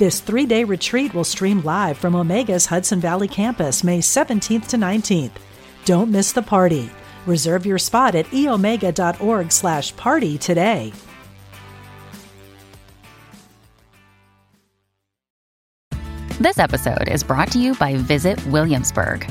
This three day retreat will stream live from Omega's Hudson Valley campus May 17th to 19th. Don't miss the party. Reserve your spot at eomega.org slash party today. This episode is brought to you by Visit Williamsburg.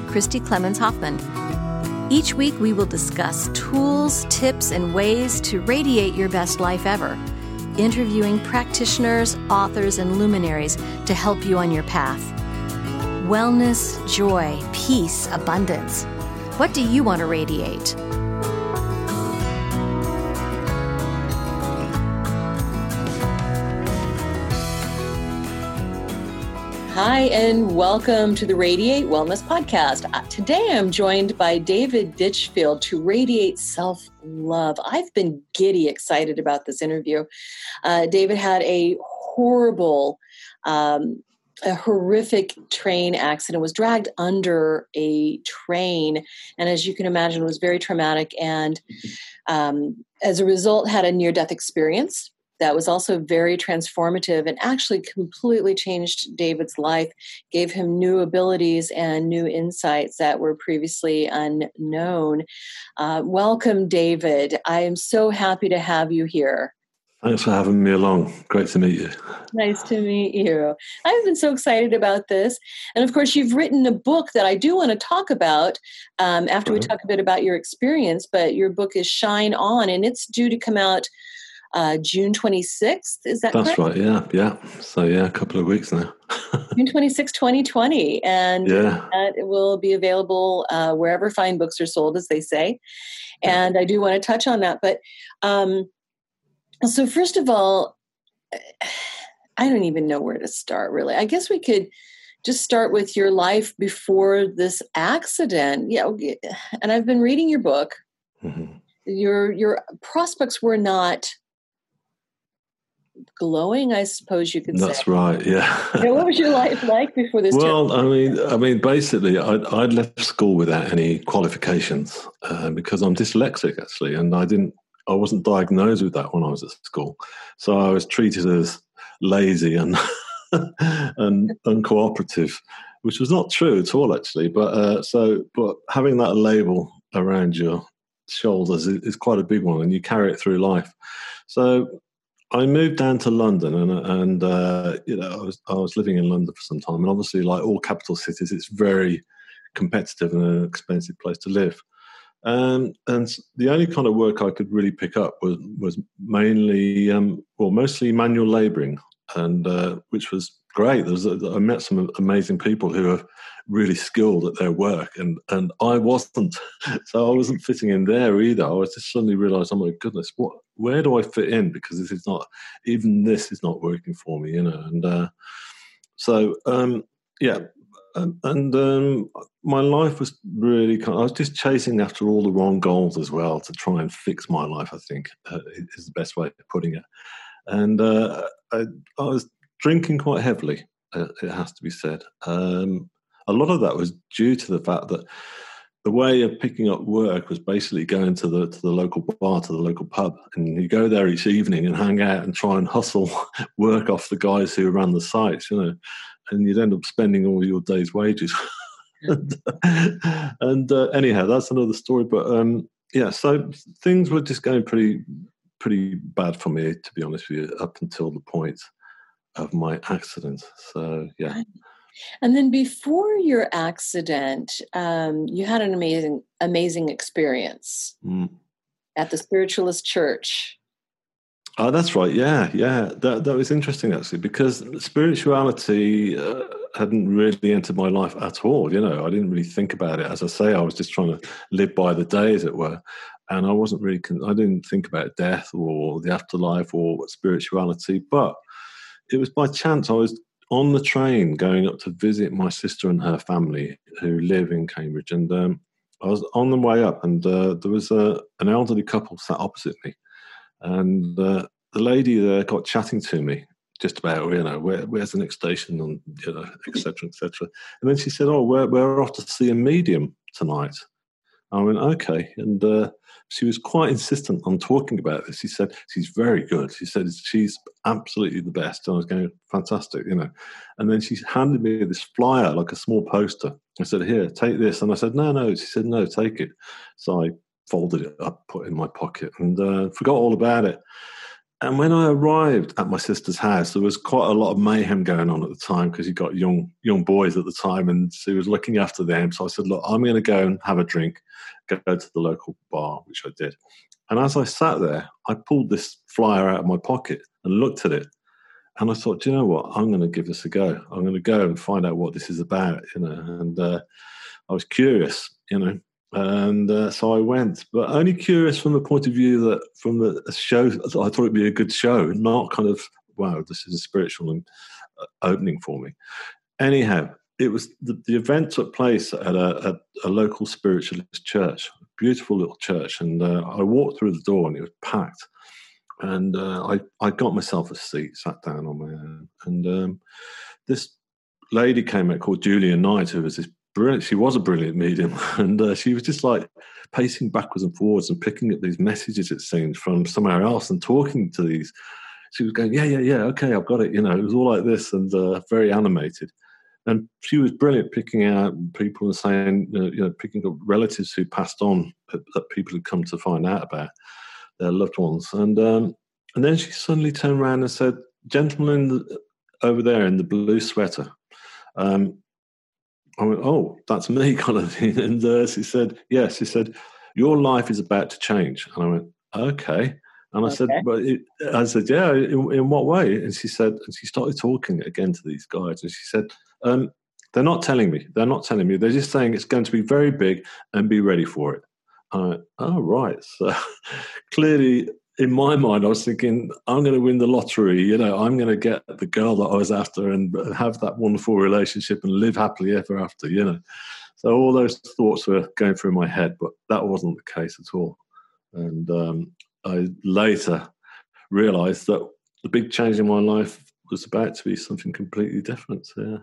Christy Clemens Hoffman. Each week, we will discuss tools, tips, and ways to radiate your best life ever, interviewing practitioners, authors, and luminaries to help you on your path. Wellness, joy, peace, abundance. What do you want to radiate? Hi, and welcome to the Radiate Wellness Podcast. Uh, today I'm joined by David Ditchfield to radiate self love. I've been giddy excited about this interview. Uh, David had a horrible, um, a horrific train accident, was dragged under a train, and as you can imagine, was very traumatic. And um, as a result, had a near death experience that was also very transformative and actually completely changed David's life, gave him new abilities and new insights that were previously unknown. Uh, welcome, David. I am so happy to have you here. Thanks for having me along. Great to meet you. Nice to meet you. I've been so excited about this. And of course, you've written a book that I do want to talk about um, after right. we talk a bit about your experience. But your book is Shine On, and it's due to come out uh, June 26th. Is that That's correct? right, yeah, yeah. So, yeah, a couple of weeks now. June 26, 2020. And yeah. it will be available uh, wherever fine books are sold, as they say. And I do want to touch on that. But um, so, first of all, I don't even know where to start, really. I guess we could just start with your life before this accident. Yeah, and I've been reading your book. Mm-hmm. Your your prospects were not glowing, I suppose you could say. That's say. right. Yeah. you know, what was your life like before this? Well, I mean, I mean, basically, I'd, I'd left school without any qualifications uh, because I'm dyslexic, actually, and I didn't. I wasn't diagnosed with that when I was at school, so I was treated as lazy and and uncooperative, which was not true at all, actually. But uh, so, but having that label around your shoulders is, is quite a big one, and you carry it through life. So I moved down to London, and and uh, you know I was I was living in London for some time, and obviously, like all capital cities, it's very competitive and an expensive place to live. Um, and the only kind of work I could really pick up was was mainly, um, well, mostly manual labouring, and uh, which was great. There was a, I met some amazing people who are really skilled at their work, and and I wasn't, so I wasn't fitting in there either. I was just suddenly realised, oh my goodness, what where do I fit in? Because this is not even this is not working for me, you know. And uh, so um, yeah, and, and um, my life was really kind. Of, I was just chasing after all the wrong goals as well to try and fix my life. I think uh, is the best way of putting it. And uh, I, I was drinking quite heavily. Uh, it has to be said. Um, a lot of that was due to the fact that the way of picking up work was basically going to the to the local bar, to the local pub, and you go there each evening and hang out and try and hustle work off the guys who ran the sites, you know, and you'd end up spending all your day's wages. and, and uh, anyhow, that's another story. But um, yeah, so things were just going pretty pretty bad for me, to be honest with you, up until the point of my accident. So yeah. And then before your accident, um, you had an amazing, amazing experience mm. at the Spiritualist Church. Oh, that's right. Yeah, yeah. That that was interesting actually because spirituality uh, hadn't really entered my life at all. You know, I didn't really think about it. As I say, I was just trying to live by the day, as it were, and I wasn't really. Con- I didn't think about death or the afterlife or spirituality. But it was by chance I was on the train going up to visit my sister and her family who live in Cambridge, and um, I was on the way up, and uh, there was a, an elderly couple sat opposite me and uh, the lady there got chatting to me just about, you know, where, where's the next station and, you know, et cetera, et cetera. And then she said, oh, we're, we're off to see a medium tonight. I went, okay. And uh, she was quite insistent on talking about this. She said, she's very good. She said, she's absolutely the best. And I was going, fantastic, you know. And then she handed me this flyer, like a small poster. I said, here, take this. And I said, no, no. She said, no, take it. So I folded it up, put it in my pocket, and uh, forgot all about it. And when I arrived at my sister's house, there was quite a lot of mayhem going on at the time because he got young young boys at the time, and she was looking after them. So I said, "Look, I'm going to go and have a drink, go to the local bar," which I did. And as I sat there, I pulled this flyer out of my pocket and looked at it, and I thought, you know what? I'm going to give this a go. I'm going to go and find out what this is about, you know. And uh, I was curious, you know and uh, so I went, but only curious from the point of view that from the show, I thought it'd be a good show, not kind of wow, this is a spiritual uh, opening for me. Anyhow, it was the, the event took place at a, a, a, local spiritualist church, a beautiful little church, and uh, I walked through the door and it was packed. And uh, I I got myself a seat, sat down on my own, and um, this lady came out called Julia Knight, who was this brilliant. She was a brilliant medium, and uh, she was just like pacing backwards and forwards and picking up these messages. It seemed from somewhere else and talking to these. She was going, "Yeah, yeah, yeah, okay, I've got it." You know, it was all like this and uh, very animated. And she was brilliant picking out people and saying, you know, picking up relatives who passed on that, people had come to find out about their loved ones. And um, and then she suddenly turned around and said, "Gentleman over there in the blue sweater." Um, I went, oh, that's me, kind of thing. And uh, she said, yes. She said, your life is about to change. And I went, okay. And I okay. said, but I said, yeah, in, in, what way? And she said, and she started talking again to these guys. And she said, um, they're not telling me. They're not telling me. They're just saying it's going to be very big and be ready for it. I went, oh, right. So clearly in my mind, I was thinking, I'm going to win the lottery. You know, I'm going to get the girl that I was after and have that wonderful relationship and live happily ever after. You know, so all those thoughts were going through my head, but that wasn't the case at all. And um, I later realised that the big change in my life was about to be something completely different. Yeah.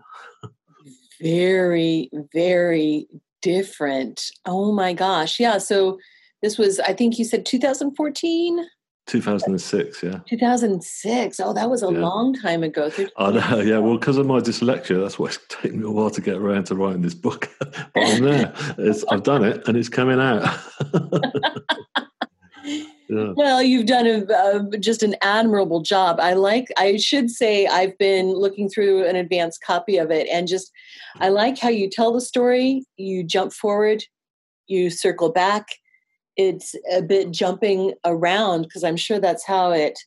very, very different. Oh my gosh! Yeah. So this was, I think you said 2014. 2006, yeah. 2006. Oh, that was a yeah. long time ago. I know, yeah. Well, because of my dyslexia, that's why it's taken me a while to get around to writing this book. but I'm there. It's, I've done it, and it's coming out. yeah. Well, you've done a, uh, just an admirable job. I like. I should say I've been looking through an advanced copy of it, and just I like how you tell the story. You jump forward, you circle back it's a bit jumping around because I'm sure that's how it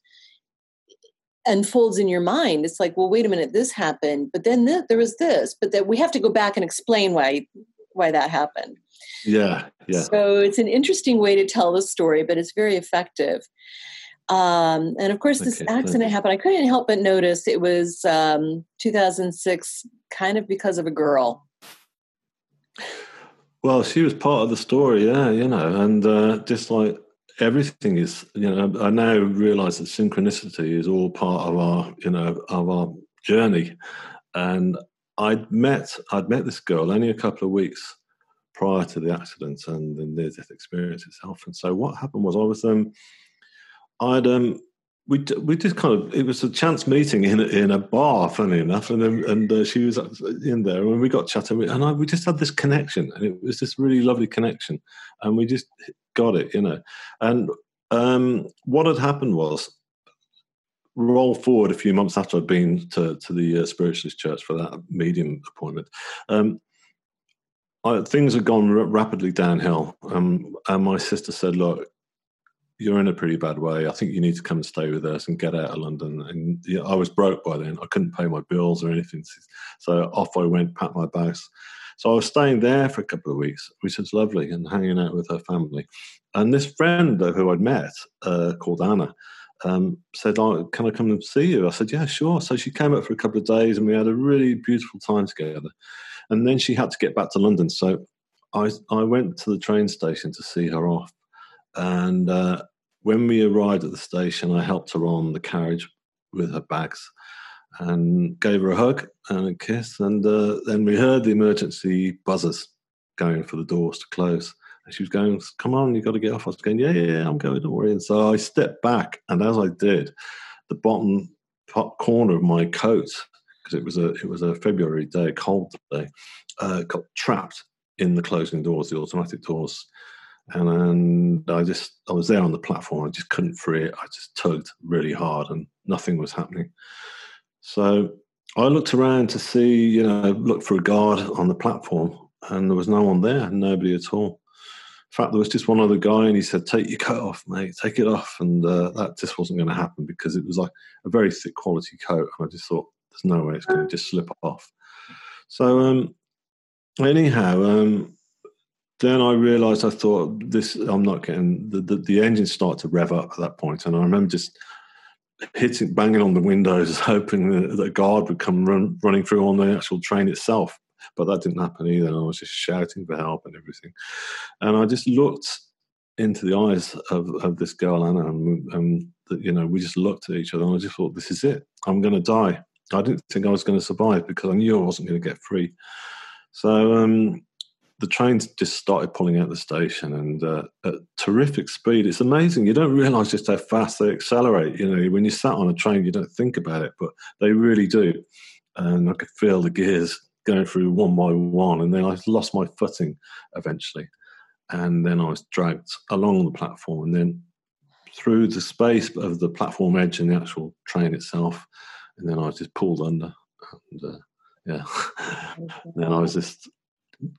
unfolds in your mind. It's like, well, wait a minute, this happened, but then th- there was this, but that we have to go back and explain why why that happened. Yeah, yeah. So it's an interesting way to tell the story, but it's very effective. Um, and of course, this okay, accident happened. I couldn't help but notice it was um, 2006, kind of because of a girl. Well, she was part of the story, yeah, you know, and uh, just like everything is, you know, I now realize that synchronicity is all part of our, you know, of our journey. And I'd met, I'd met this girl only a couple of weeks prior to the accident and the near death experience itself. And so what happened was I was, um, I'd, um, we we just kind of it was a chance meeting in in a bar, funny enough, and and uh, she was in there, and we got chatting, and I, we just had this connection, and it was this really lovely connection, and we just got it, you know. And um, what had happened was, roll forward a few months after I'd been to to the uh, spiritualist church for that medium appointment. Um, things had gone r- rapidly downhill, um, and my sister said, "Look, you're in a pretty bad way. I think you need to come and stay with us and get out of London. And I was broke by then. I couldn't pay my bills or anything. So off I went, packed my bags. So I was staying there for a couple of weeks, which was lovely, and hanging out with her family. And this friend who I'd met, uh, called Anna, um, said, oh, "Can I come and see you?" I said, "Yeah, sure." So she came up for a couple of days, and we had a really beautiful time together. And then she had to get back to London, so I I went to the train station to see her off, and uh, when we arrived at the station, I helped her on the carriage with her bags and gave her a hug and a kiss. And uh, then we heard the emergency buzzers going for the doors to close. And she was going, Come on, you've got to get off. I was going, Yeah, yeah, yeah I'm going, don't worry. And so I stepped back. And as I did, the bottom corner of my coat, because it was a it was a February day, cold day, uh, got trapped in the closing doors, the automatic doors and, I just I was there on the platform. I just couldn't free it. I just tugged really hard, and nothing was happening. So I looked around to see, you know, look for a guard on the platform, and there was no one there, nobody at all. In fact, there was just one other guy, and he said, "Take your coat off, mate. Take it off." And uh, that just wasn't going to happen because it was like a very thick quality coat, and I just thought, "There's no way it's going to just slip off." So, um, anyhow, um, then I realised I thought this. I'm not getting the, the, the engine started to rev up at that point, and I remember just hitting, banging on the windows, hoping that, a guard would come run, running through on the actual train itself. But that didn't happen either. I was just shouting for help and everything. And I just looked into the eyes of, of this girl Anna, and, and you know we just looked at each other, and I just thought, this is it. I'm going to die. I didn't think I was going to survive because I knew I wasn't going to get free. So um, the trains just started pulling out the station and uh, at terrific speed. It's amazing. You don't realize just how fast they accelerate. You know, when you sat on a train, you don't think about it, but they really do. And I could feel the gears going through one by one. And then I lost my footing eventually. And then I was dragged along the platform and then through the space of the platform edge and the actual train itself. And then I was just pulled under. And uh, yeah, then I was just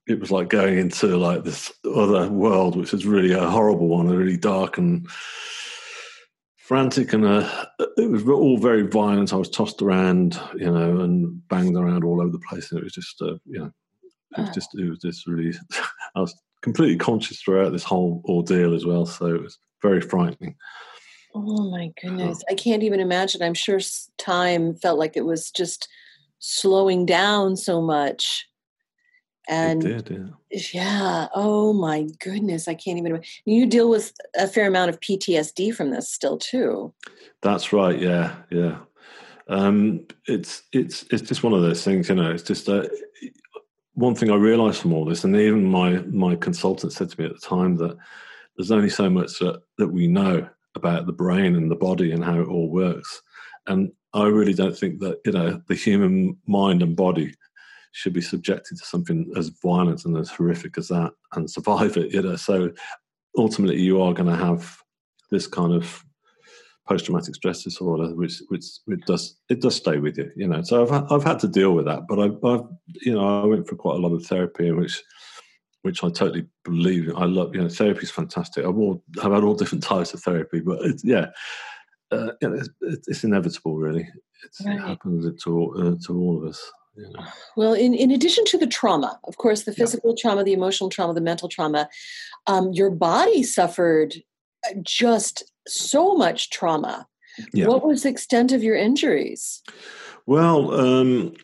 it was like going into like this other world, which was really a horrible one, a really dark and frantic, and uh, it was all very violent. I was tossed around, you know, and banged around all over the place, and it was just, uh, you know, it was just, it was just really. I was completely conscious throughout this whole ordeal as well, so it was very frightening. Oh my goodness! I can't even imagine. I'm sure time felt like it was just slowing down so much and did, yeah. yeah. oh my goodness i can't even you deal with a fair amount of ptsd from this still too that's right yeah yeah um, it's it's it's just one of those things you know it's just uh, one thing i realized from all this and even my my consultant said to me at the time that there's only so much that, that we know about the brain and the body and how it all works and i really don't think that you know the human mind and body should be subjected to something as violent and as horrific as that and survive it. You know, so ultimately you are going to have this kind of post-traumatic stress disorder, which which it does it does stay with you. You know, so I've I've had to deal with that, but I've, I've you know I went for quite a lot of therapy, in which which I totally believe. In. I love you know therapy is fantastic. I've all I've had all different types of therapy, but it's yeah. Uh, you know, it's, it's, inevitable, really. Right. It happens to uh, to all of us. Well, in, in addition to the trauma, of course, the physical yeah. trauma, the emotional trauma, the mental trauma, um, your body suffered uh, just so much trauma. Yeah. What was the extent of your injuries? Well, um,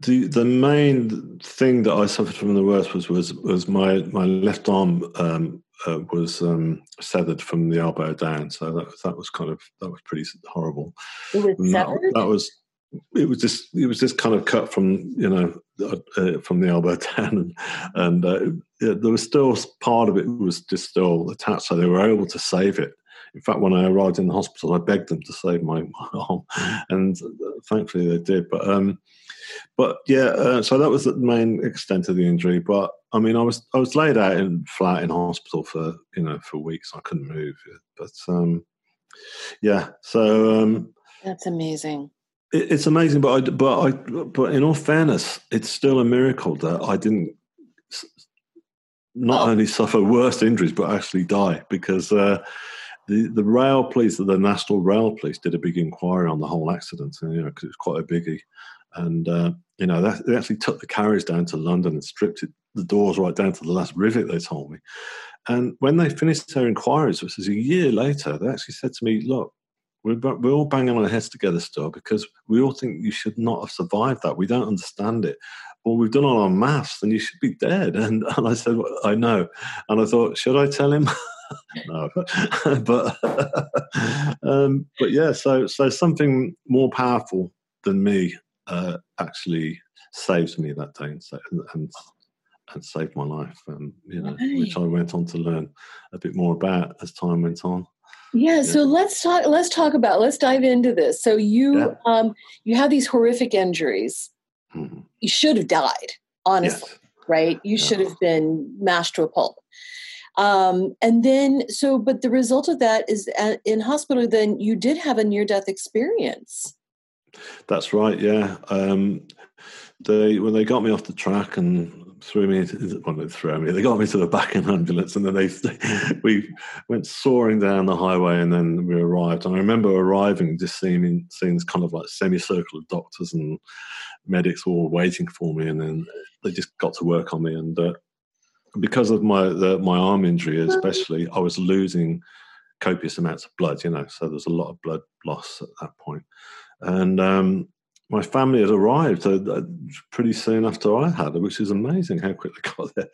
the the main thing that I suffered from the worst was was was my my left arm um, uh, was um, severed from the elbow down. So that that was kind of that was pretty horrible. It was severed. That, that was it was just it was just kind of cut from you know uh, from the down, and, and uh, there was still part of it was just still attached, so they were able to save it. In fact, when I arrived in the hospital, I begged them to save my, my arm, and uh, thankfully they did. But um, but yeah, uh, so that was the main extent of the injury. But I mean, I was I was laid out in flat in hospital for you know for weeks. I couldn't move, but um, yeah, so. Um, That's amazing. It, it's amazing, but I, but I, but in all fairness, it's still a miracle that I didn't not oh. only suffer worse injuries but actually die because uh, the the rail police, the National Rail Police, did a big inquiry on the whole accident, and you know because it was quite a biggie, and uh, you know that, they actually took the carriage down to London and stripped it, the doors right down to the last rivet. They told me, and when they finished their inquiries, which was a year later, they actually said to me, "Look, we're, we're all banging our heads together still because we all think you should not have survived that. We don't understand it. Well, we've done all our maths, and you should be dead." And, and I said, well, "I know," and I thought, should I tell him? no, but um, but yeah. So so something more powerful than me uh, actually saves me that day and and, and saved my life. Um, you know, right. which I went on to learn a bit more about as time went on. Yeah, so let's talk let's talk about let's dive into this. So you yeah. um you have these horrific injuries. Mm-hmm. You should have died, honestly, yes. right? You yeah. should have been mashed to a pulp. Um, and then, so, but the result of that is uh, in hospital, then you did have a near death experience. That's right. Yeah. Um, they when they got me off the track and threw me, well, they threw me. They got me to the back an ambulance, and then they we went soaring down the highway, and then we arrived. And I remember arriving, just seeing seeing this kind of like semicircle of doctors and medics all waiting for me, and then they just got to work on me, and uh, because of my the, my arm injury, especially, I was losing copious amounts of blood. You know, so there's a lot of blood loss at that point, and um, my family had arrived uh, pretty soon after I had which is amazing how quick they got there.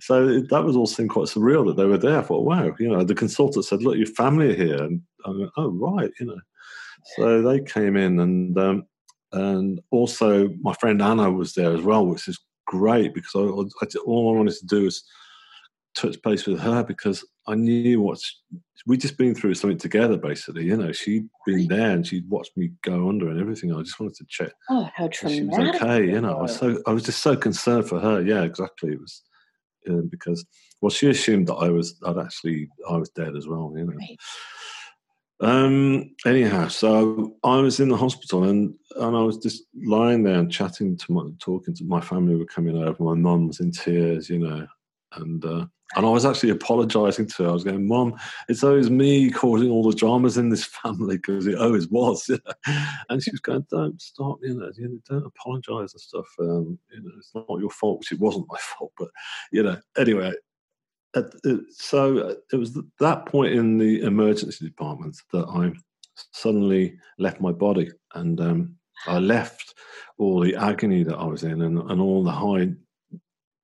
So that was all seemed quite surreal that they were there. I thought, wow, you know, the consultant said, "Look, your family are here," and I went, "Oh, right," you know. So they came in, and um, and also my friend Anna was there as well, which is great because I, I, all I wanted to do was touch base with her because I knew what we'd just been through something together. Basically, you know, she'd been there and she'd watched me go under and everything. I just wanted to check. Oh, how traumatic! She was okay. You know, I was so I was just so concerned for her. Yeah, exactly. It was uh, because well, she assumed that I was I'd actually I was dead as well. You know. Right. Um, anyhow, so I was in the hospital and, and I was just lying there and chatting to my, talking to my family were coming over. My mum was in tears, you know, and uh, and I was actually apologising to her. I was going, "Mom, it's always me causing all the dramas in this family because it always was." And she was going, "Don't stop, you know, you know don't apologise and stuff. Um, you know, it's not your fault, it wasn't my fault, but you know, anyway." so uh, it was that point in the emergency department that I suddenly left my body and um, I left all the agony that I was in and, and all the high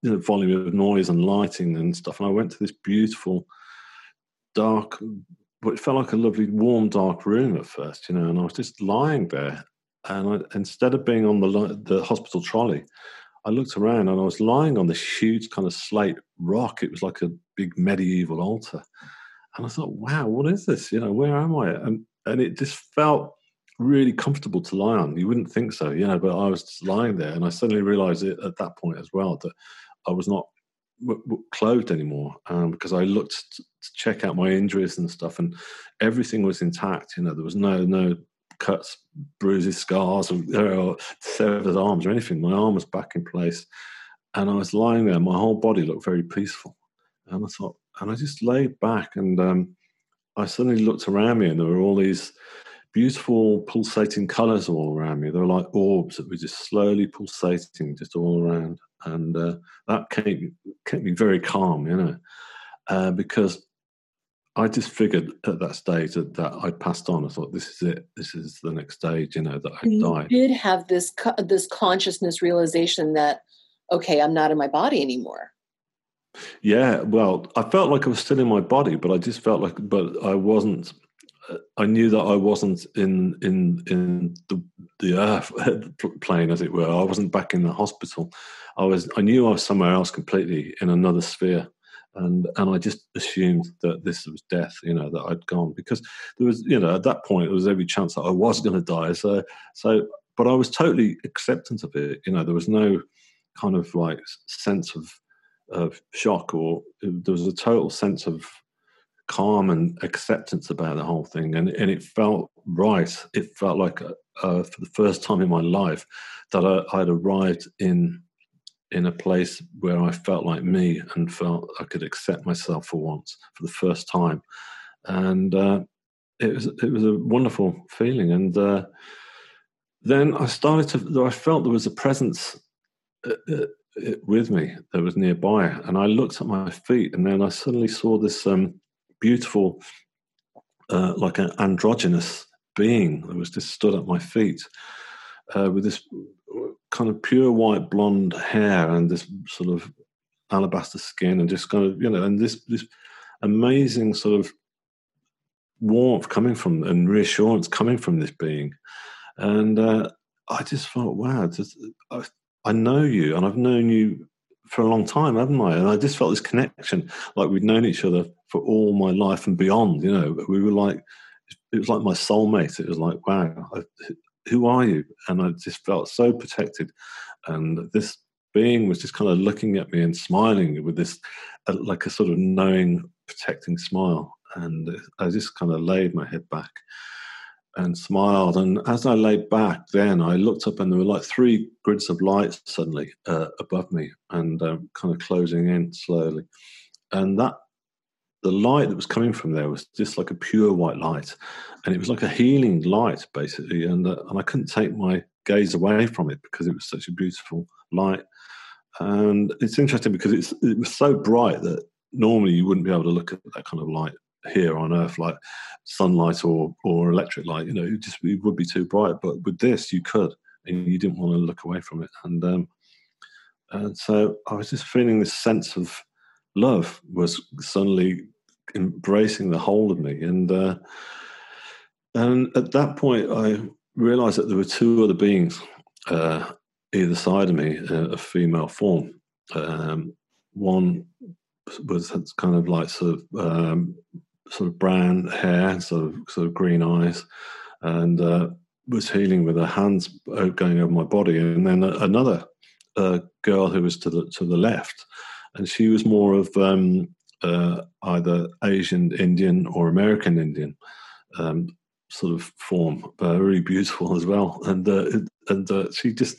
know, volume of noise and lighting and stuff. And I went to this beautiful, dark, but it felt like a lovely, warm, dark room at first, you know. And I was just lying there, and I, instead of being on the the hospital trolley, I looked around and I was lying on this huge kind of slate rock. It was like a big medieval altar. And I thought, wow, what is this? You know, where am I? And and it just felt really comfortable to lie on. You wouldn't think so, you know, but I was just lying there and I suddenly realized it at that point as well that I was not w- w- clothed anymore um, because I looked to check out my injuries and stuff and everything was intact. You know, there was no, no cuts, bruises, scars, or, or severed arms or anything. My arm was back in place, and I was lying there. My whole body looked very peaceful, and I thought, and I just laid back, and um, I suddenly looked around me, and there were all these beautiful pulsating colors all around me. They were like orbs that were just slowly pulsating just all around, and uh, that kept kept me very calm, you know, uh, because I just figured at that stage that, that I'd passed on. I thought, this is it. This is the next stage. You know that I died. You did have this this consciousness realization that okay, I'm not in my body anymore. Yeah, well, I felt like I was still in my body, but I just felt like, but I wasn't. I knew that I wasn't in in in the the earth plane, as it were. I wasn't back in the hospital. I was. I knew I was somewhere else completely in another sphere and and I just assumed that this was death, you know, that I'd gone because there was, you know, at that point there was every chance that I was going to die. So so, but I was totally acceptant of it. You know, there was no kind of like sense of of shock or there was a total sense of calm and acceptance about the whole thing, and and it felt right. It felt like uh, for the first time in my life that I, I'd arrived in in a place where I felt like me and felt I could accept myself for once for the first time, and uh, it was it was a wonderful feeling. And uh, then I started to I felt there was a presence uh, uh, with me that was nearby, and I looked at my feet, and then I suddenly saw this um, beautiful, uh, like an androgynous being that was just stood at my feet uh, with this kind of pure white blonde hair and this sort of alabaster skin, and just kind of you know, and this this amazing sort of warmth coming from and reassurance coming from this being, and uh, I just thought, wow, just, I, I know you, and I've known you for a long time, haven't I? And I just felt this connection, like we'd known each other for all my life and beyond. You know, we were like, it was like my soulmate. It was like, wow, I, who are you? And I just felt so protected. And this being was just kind of looking at me and smiling with this, uh, like a sort of knowing, protecting smile. And I just kind of laid my head back and smiled. And as I laid back, then I looked up and there were like three grids of light suddenly uh, above me and um, kind of closing in slowly. And that the light that was coming from there was just like a pure white light, and it was like a healing light basically. And uh, and I couldn't take my gaze away from it because it was such a beautiful light. And it's interesting because it's it was so bright that normally you wouldn't be able to look at that kind of light here on Earth, like sunlight or or electric light. You know, it just it would be too bright. But with this, you could, and you didn't want to look away from it. And um, and so I was just feeling this sense of love was suddenly embracing the whole of me, and uh, and at that point, I realised that there were two other beings uh, either side of me, uh, a female form. Um, one was kind of like sort of um, sort of brown hair, sort of sort of green eyes, and uh, was healing with her hands going over my body. And then another uh, girl who was to the to the left, and she was more of um, uh, either Asian Indian or American Indian um, sort of form, but really beautiful as well. And uh, and uh, she just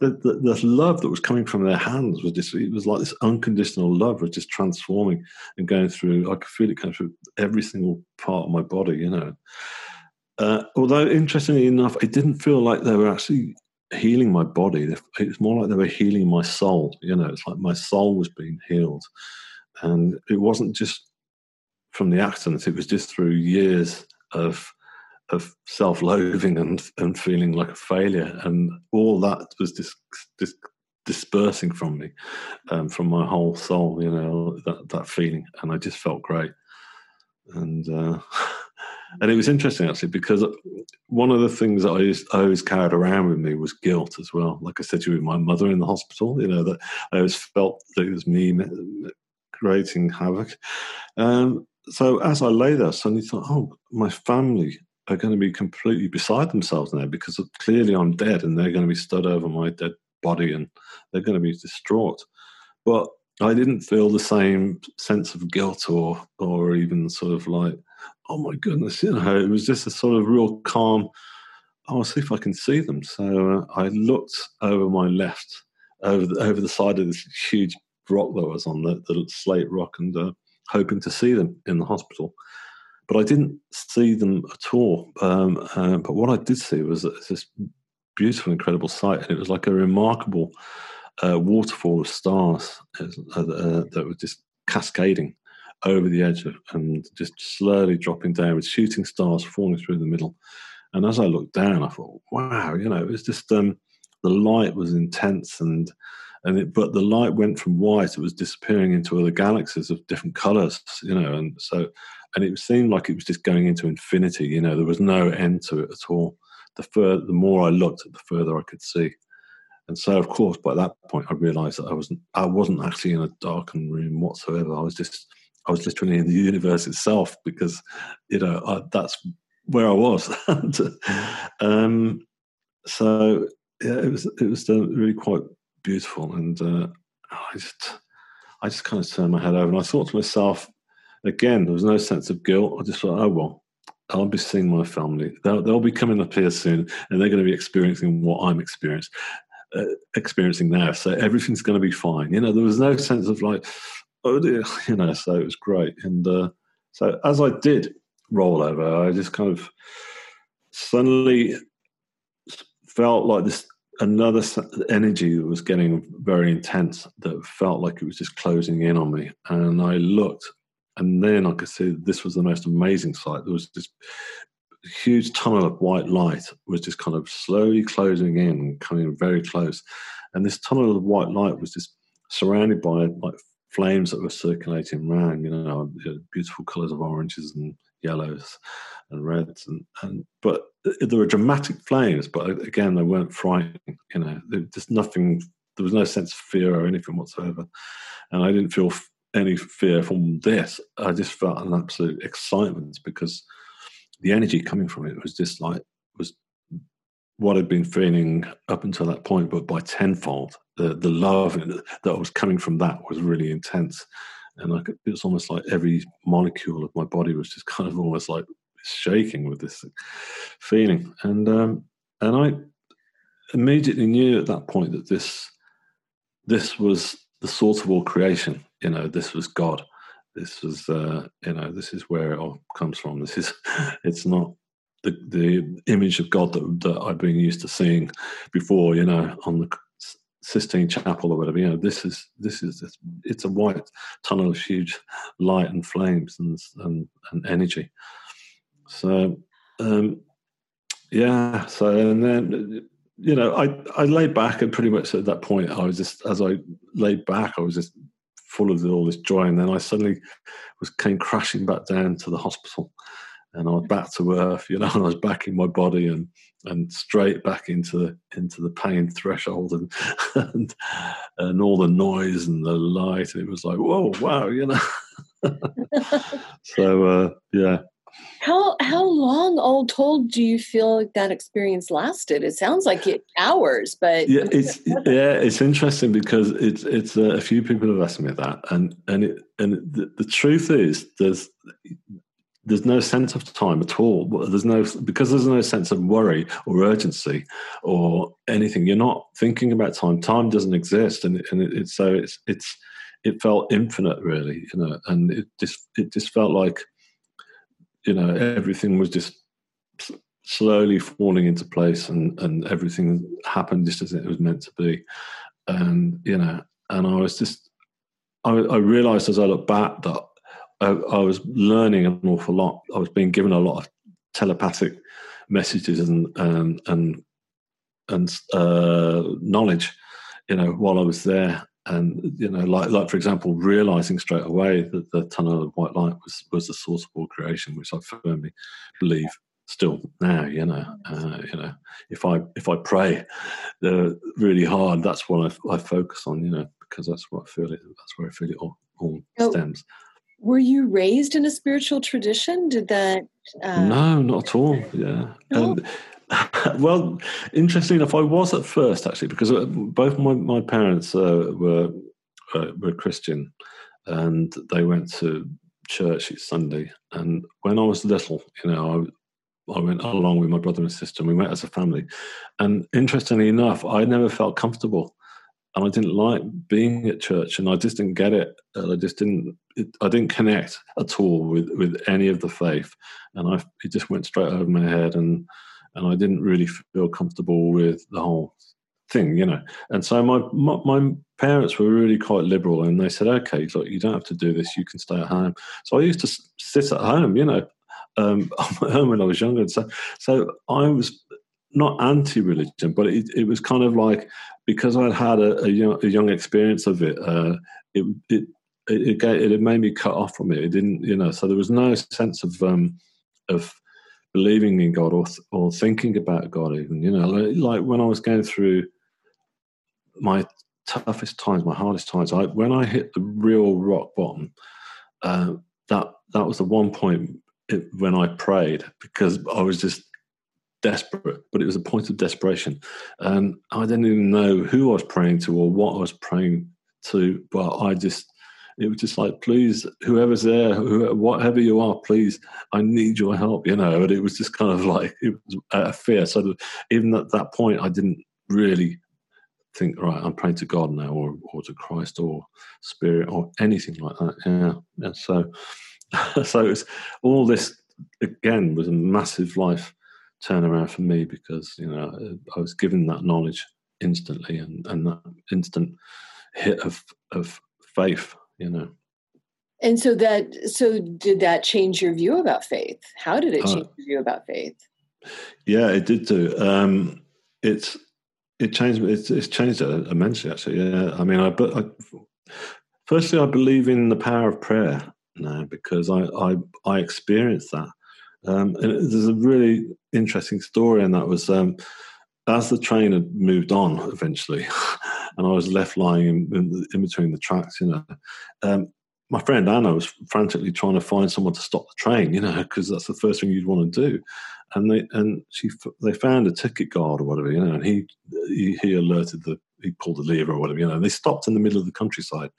the, the, the love that was coming from their hands was just it was like this unconditional love was just transforming and going through. I could feel it going through every single part of my body, you know. Uh, although interestingly enough, it didn't feel like they were actually healing my body. It's more like they were healing my soul. You know, it's like my soul was being healed, and it wasn't just from the accident. It was just through years of of self-loathing and and feeling like a failure, and all that was just, just dispersing from me, um, from my whole soul. You know that that feeling, and I just felt great, and. Uh, and it was interesting actually because one of the things that I, used, I always carried around with me was guilt as well. Like I said to you, with my mother in the hospital, you know that I always felt that it was me creating havoc. Um, so as I lay there, suddenly thought, oh, my family are going to be completely beside themselves now because clearly I'm dead and they're going to be stood over my dead body and they're going to be distraught. But I didn't feel the same sense of guilt or or even sort of like, oh my goodness, you know, it was just a sort of real calm. Oh, I'll see if I can see them. So uh, I looked over my left, over the, over the side of this huge rock that was on the, the slate rock, and uh, hoping to see them in the hospital but I didn't see them at all. Um, uh, but what I did see was this beautiful, incredible sight, and it was like a remarkable uh, waterfall of stars uh, uh, that were just cascading over the edge of, and just slowly dropping down with shooting stars falling through the middle. And as I looked down, I thought, wow, you know, it was just um, the light was intense and and it, but the light went from white; it was disappearing into other galaxies of different colors, you know, and so and it seemed like it was just going into infinity. You know, there was no end to it at all. The further, the more I looked, the further I could see. And so, of course, by that point, I realised that I wasn't I wasn't actually in a darkened room whatsoever. I was just I was literally in the universe itself because you know I, that's where I was. and, um, so yeah, it was it was really quite beautiful, and uh, I just I just kind of turned my head over and I thought to myself, again, there was no sense of guilt. I just thought, oh well, I'll be seeing my family. They'll, they'll be coming up here soon, and they're going to be experiencing what I'm experiencing. Uh, experiencing now, so everything's going to be fine. You know, there was no sense of like, oh dear, you know. So it was great, and uh, so as I did roll over, I just kind of suddenly felt like this another energy that was getting very intense that felt like it was just closing in on me. And I looked, and then I could see this was the most amazing sight. There was this huge tunnel of white light was just kind of slowly closing in, coming very close. And this tunnel of white light was just surrounded by like flames that were circulating around, you know, beautiful colors of oranges and yellows and reds and, and but there were dramatic flames but uh, again they weren't frightening you know. Just nothing there was no sense of fear or anything whatsoever. And i didn't feel any fear from this. I just felt an absolute excitement because the energy coming from it was just like was what I'd been feeling up until that point, but by tenfold. The the love that was coming from that was really intense, and I could, it's almost like every molecule of my body was just kind of almost like shaking with this feeling, and um, and I immediately knew at that point that this this was the source of all creation. You know, this was God. This was uh, you know this is where it all comes from. This is it's not the the image of God that, that I've been used to seeing before. You know, on the Sistine Chapel or whatever. You know, this is this is it's a white tunnel of huge light and flames and and, and energy. So um, yeah, so and then you know I I laid back and pretty much at that point I was just as I laid back I was just full of all this joy and then I suddenly was came crashing back down to the hospital and I was back to earth, you know, and I was back in my body and and straight back into the into the pain threshold and and, and all the noise and the light, and it was like, whoa, wow, you know. so uh, yeah. How how long all told do you feel like that experience lasted? It sounds like it hours, but yeah, it's yeah, it's interesting because it's it's uh, a few people have asked me that, and and it and the, the truth is there's there's no sense of time at all. There's no because there's no sense of worry or urgency or anything. You're not thinking about time. Time doesn't exist, and and it, it's so it's it's it felt infinite, really, you know. And it just it just felt like you know everything was just slowly falling into place, and and everything happened just as it was meant to be. And you know, and I was just I, I realized as I look back that I, I, was learning an awful lot. I was being given a lot of telepathic messages and and and, and uh, knowledge, you know, while I was there. And you know, like like for example, realizing straight away that the tunnel of white light was was the source of all creation, which I firmly believe still now. You know, uh, you know, if I if I pray uh, really hard, that's what I, I, focus on. You know, because that's what I feel it. That's where I feel it all, all stems. Were you raised in a spiritual tradition? Did that? Uh... No, not at all. Yeah. No? Um, well, interesting enough, I was at first actually because uh, both my my parents uh, were uh, were Christian, and they went to church each Sunday. And when I was little, you know, I, I went along with my brother and sister. and We went as a family, and interestingly enough, I never felt comfortable and I didn't like being at church, and I just didn't get it. I just didn't. It, I didn't connect at all with with any of the faith, and I it just went straight over my head, and and I didn't really feel comfortable with the whole thing, you know. And so my, my, my parents were really quite liberal, and they said, "Okay, look, you don't have to do this. You can stay at home." So I used to sit at home, you know, um, home when I was younger. And So so I was not anti-religion, but it, it was kind of like because I'd had a, a, young, a young, experience of it, uh, it, it it it, it made me cut off from it. It didn't, you know. So there was no sense of um, of believing in God or or thinking about God. Even you know, like, like when I was going through my toughest times, my hardest times, I when I hit the real rock bottom, uh, that that was the one point it, when I prayed because I was just desperate, but it was a point of desperation. And I didn't even know who I was praying to or what I was praying to, but I just it was just like, please, whoever's there, whoever, whatever you are, please, I need your help, you know. And it was just kind of like it was a fear. So even at that point, I didn't really think, right, I'm praying to God now, or or to Christ, or Spirit, or anything like that. Yeah, and so so it's all this again was a massive life turnaround for me because you know I was given that knowledge instantly and and that instant hit of of faith you know. And so that so did that change your view about faith? How did it uh, change uh, your view about faith? Yeah it did do. Um it's it changed it's, it's changed it immensely actually yeah. I mean i but I, firstly i believe in the power of prayer now because i i i experienced that. Um and there's a really interesting story and that was um as the train had moved on eventually, and I was left lying in, in, in between the tracks, you know, um, my friend Anna was frantically trying to find someone to stop the train, you know, because that's the first thing you'd want to do. And they and she they found a ticket guard or whatever, you know, and he he, he alerted the he pulled the lever or whatever, you know. And they stopped in the middle of the countryside,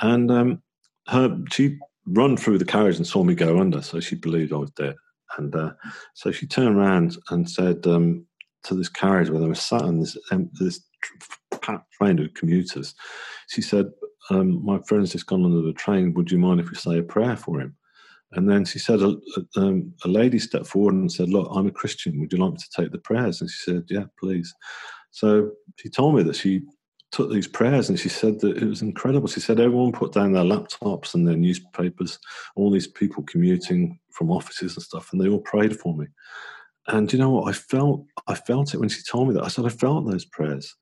and um, her she run through the carriage and saw me go under, so she believed I was dead. And uh, so she turned around and said, um, to this carriage where they were sat on this um, this packed train of commuters. She said, um, "My friend's just gone under the train. Would you mind if we say a prayer for him?" And then she said, a, a, um, a, lady stepped forward and said, Look, I'm a Christian. Would you like me to take the prayers? And she said, Yeah, please. So she told me that she took these prayers and she said that it was incredible. She said everyone put down their laptops and their newspapers, all these people commuting from offices and stuff, and they all prayed for me. And you know what? I felt I felt it when she told me that. I said I felt those prayers.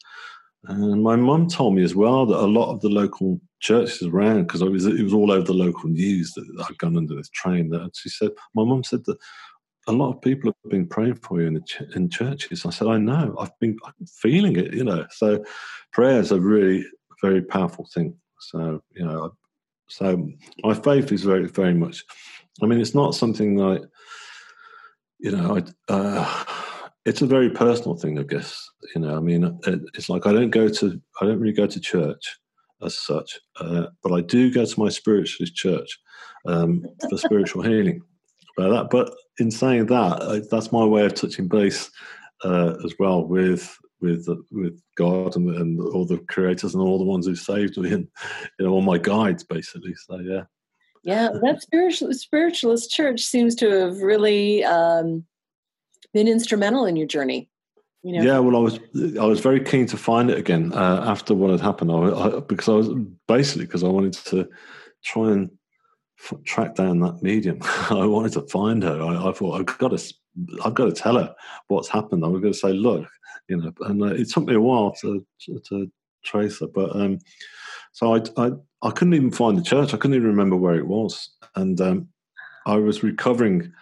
And my mum told me as well that a lot of the local churches around, because it was, all over the local news that I'd gone under this train. That she said, my mum said that a lot of people have been praying for you in the ch- in churches. I said, I know. I've been feeling it. You know, so prayers are really very powerful thing. So you know, so my faith is very very much. I mean, it's not something like you know, I, uh, it's a very personal thing, I guess. You know, I mean, it, it's like I don't go to, I don't really go to church as such, uh, but I do go to my spiritualist church um, for spiritual healing. But that, but in saying that, I, that's my way of touching base uh, as well with with with God and, and all the creators and all the ones who saved me and you know all my guides basically. So yeah. Yeah, that spiritual, spiritualist church seems to have really um, been instrumental in your journey. You know? Yeah, well, I was I was very keen to find it again uh, after what had happened. I, I, because I was basically because I wanted to try and f- track down that medium. I wanted to find her. I, I, thought I've got to I've got to tell her what's happened. I was going to say, look, you know, and uh, it took me a while to to, to trace her, but um, so I, I I couldn't even find the church. I couldn't even remember where it was. And um, I was recovering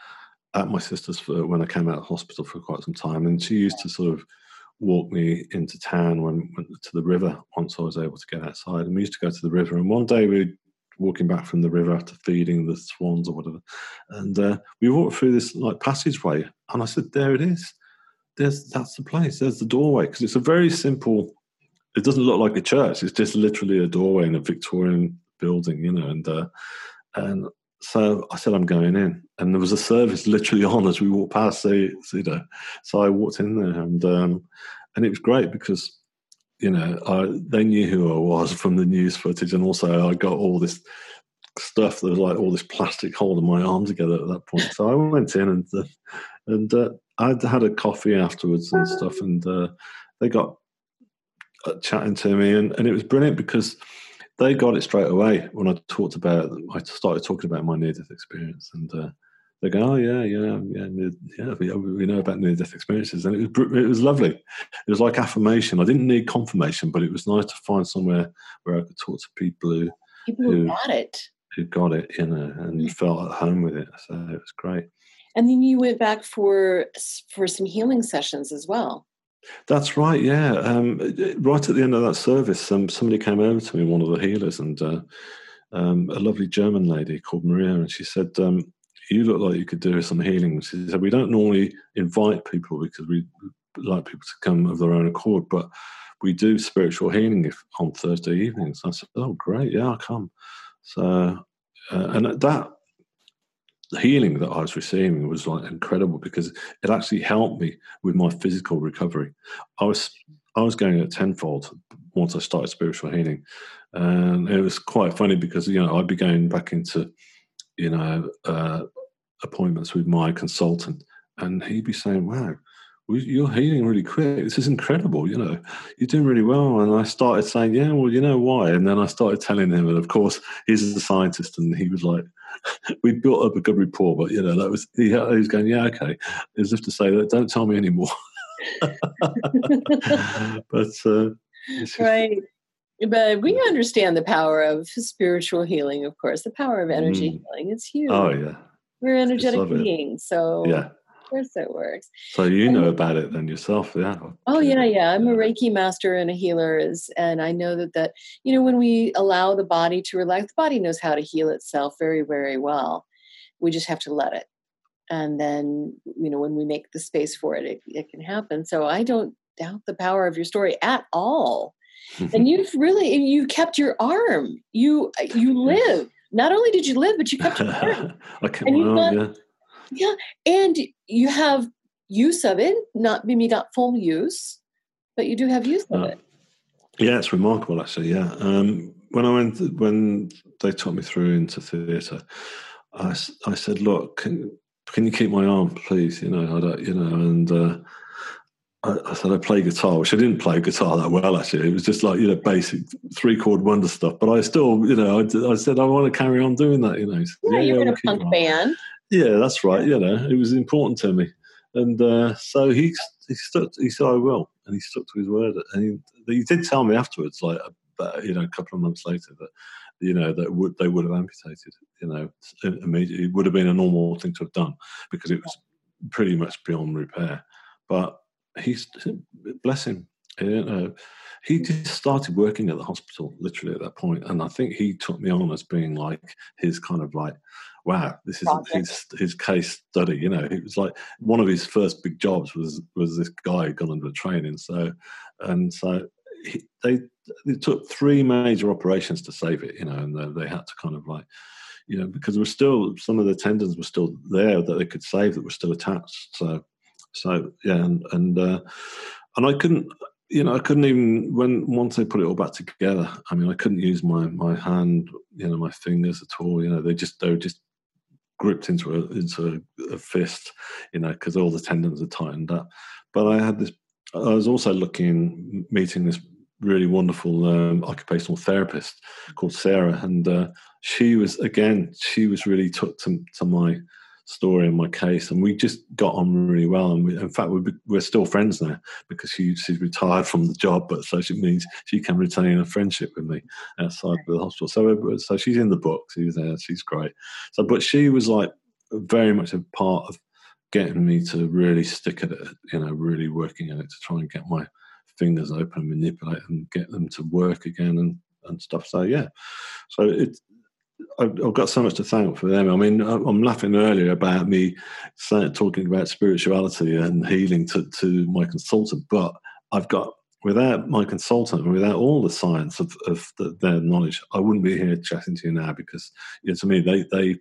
at my sister's for when I came out of hospital for quite some time. And she used to sort of walk me into town when, went to the river once I was able to get outside. And we used to go to the river. And one day we were walking back from the river after feeding the swans or whatever. And uh, we walked through this like passageway. And I said, there it is. There's that's the place. There's the doorway because it's a very simple it doesn't look like a church. It's just literally a doorway in a Victorian building, you know. And uh, and so I said, I'm going in, and there was a service literally on as we walked past. So, you know, so I walked in there, and um, and it was great because you know I, they knew who I was from the news footage, and also I got all this stuff that was like all this plastic holding my arm together at that point. So I went in and uh, and uh, I had a coffee afterwards and stuff, and uh, they got chatting to me, and, and it was brilliant because they got it straight away when I talked about. I started talking about my near death experience, and uh, they go, "Oh yeah, yeah, yeah, yeah. We, we know about near death experiences," and it was it was lovely. It was like affirmation. I didn't need confirmation, but it was nice to find somewhere where I could talk to people who people who, who got it, who got it, you know, and mm-hmm. felt at home with it. So it was great. And then you went back for for some healing sessions as well. That's right. Yeah. Um, right at the end of that service, um, somebody came over to me, one of the healers, and uh, um, a lovely German lady called Maria, and she said, um, "You look like you could do some healing." She said, "We don't normally invite people because we like people to come of their own accord, but we do spiritual healing if, on Thursday evenings." I said, "Oh, great! Yeah, I'll come." So, uh, and that healing that I was receiving was like incredible because it actually helped me with my physical recovery. I was I was going at tenfold once I started spiritual healing, and it was quite funny because you know I'd be going back into you know uh, appointments with my consultant, and he'd be saying, "Wow." You're healing really quick. This is incredible. You know, you're doing really well. And I started saying, "Yeah, well, you know why?" And then I started telling him, and of course, he's a scientist, and he was like, "We built up a good rapport." But you know, that was he, he was going, "Yeah, okay," as if to say that, "Don't tell me anymore." but uh, right. But we understand the power of spiritual healing of course the power of energy mm. healing. It's huge. oh yeah. We're energetic beings so yeah course it works. So you know about it then yourself yeah. Oh yeah yeah. I'm a reiki master and a healer is and i know that that you know when we allow the body to relax the body knows how to heal itself very very well. We just have to let it. And then you know when we make the space for it, it, it can happen. So i don't doubt the power of your story at all. And you've really you kept your arm. You uh, you live. Not only did you live but you kept your arm. I kept and my arm, yeah. Yeah and you have use of it not maybe not full use but you do have use of uh, it yeah it's remarkable actually yeah um, when i went when they took me through into theatre I, I said look can, can you keep my arm, please? You know, I don't, you know, and uh, I, said I play guitar, which I didn't play guitar that well actually. It was just like you know basic three chord wonder stuff. But I still, you know, I, I said I want to carry on doing that. You know, said, yeah, you're in a punk band. Yeah, that's right. You know, it was important to me, and uh, so he he stuck. He said I will, and he stuck to his word. And he, he did tell me afterwards, like about, you know, a couple of months later, that you know, that would they would have amputated, you know, immediately. It would have been a normal thing to have done because it was pretty much beyond repair. But he's bless him, you know, he just started working at the hospital literally at that point, and I think he took me on as being like his kind of like, wow, this is his his case study. You know, it was like one of his first big jobs was was this guy got under training. So, and so he, they it took three major operations to save it, you know, and they, they, had to kind of like, you know, because there were still some of the tendons were still there that they could save that were still attached. So, so yeah, and and uh, and I couldn't, you know, I couldn't even when once they put it all back together. I mean, I couldn't use my my hand, you know, my fingers at all. You know, they just they were just gripped into a into a, a fist, you know, because all the tendons are tightened up. But I had this. I was also looking, meeting this really wonderful um, occupational therapist called Sarah, and uh, she was again she was really took to, to my story and my case, and we just got on really well. And we, in fact, we're, we're still friends now because she, she's retired from the job, but so it means she can retain a friendship with me outside of the hospital. So, uh, so she's in the book. She's there. She's great. So, but she was like very much a part of getting me to really stick at it. You know, really working at it to try and get my fingers open, manipulate and get them to work again and, and stuff. So yeah, so it. I've, got so much to thank for them. I mean, I'm laughing earlier about me talking about spirituality and healing to, to my consultant, but I've got without my consultant and without all the science of, of the, their knowledge, I wouldn't be here chatting to you now because you know, to me they they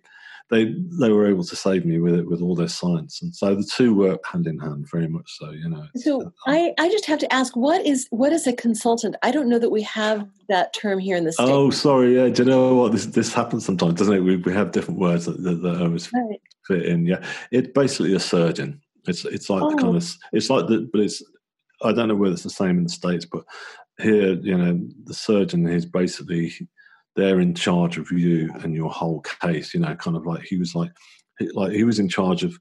they they were able to save me with it with all their science, and so the two work hand in hand very much. So you know. So um, I I just have to ask, what is what is a consultant? I don't know that we have that term here in the states. Oh, sorry. Yeah, do you know what this this happens sometimes, doesn't it? We we have different words that that, that always right. fit in. Yeah, it's basically a surgeon. It's it's like oh. the kind of it's like the but it's I don't know whether it's the same in the states, but here you know the surgeon is basically they're in charge of you and your whole case. You know, kind of like he was like, like he was in charge of.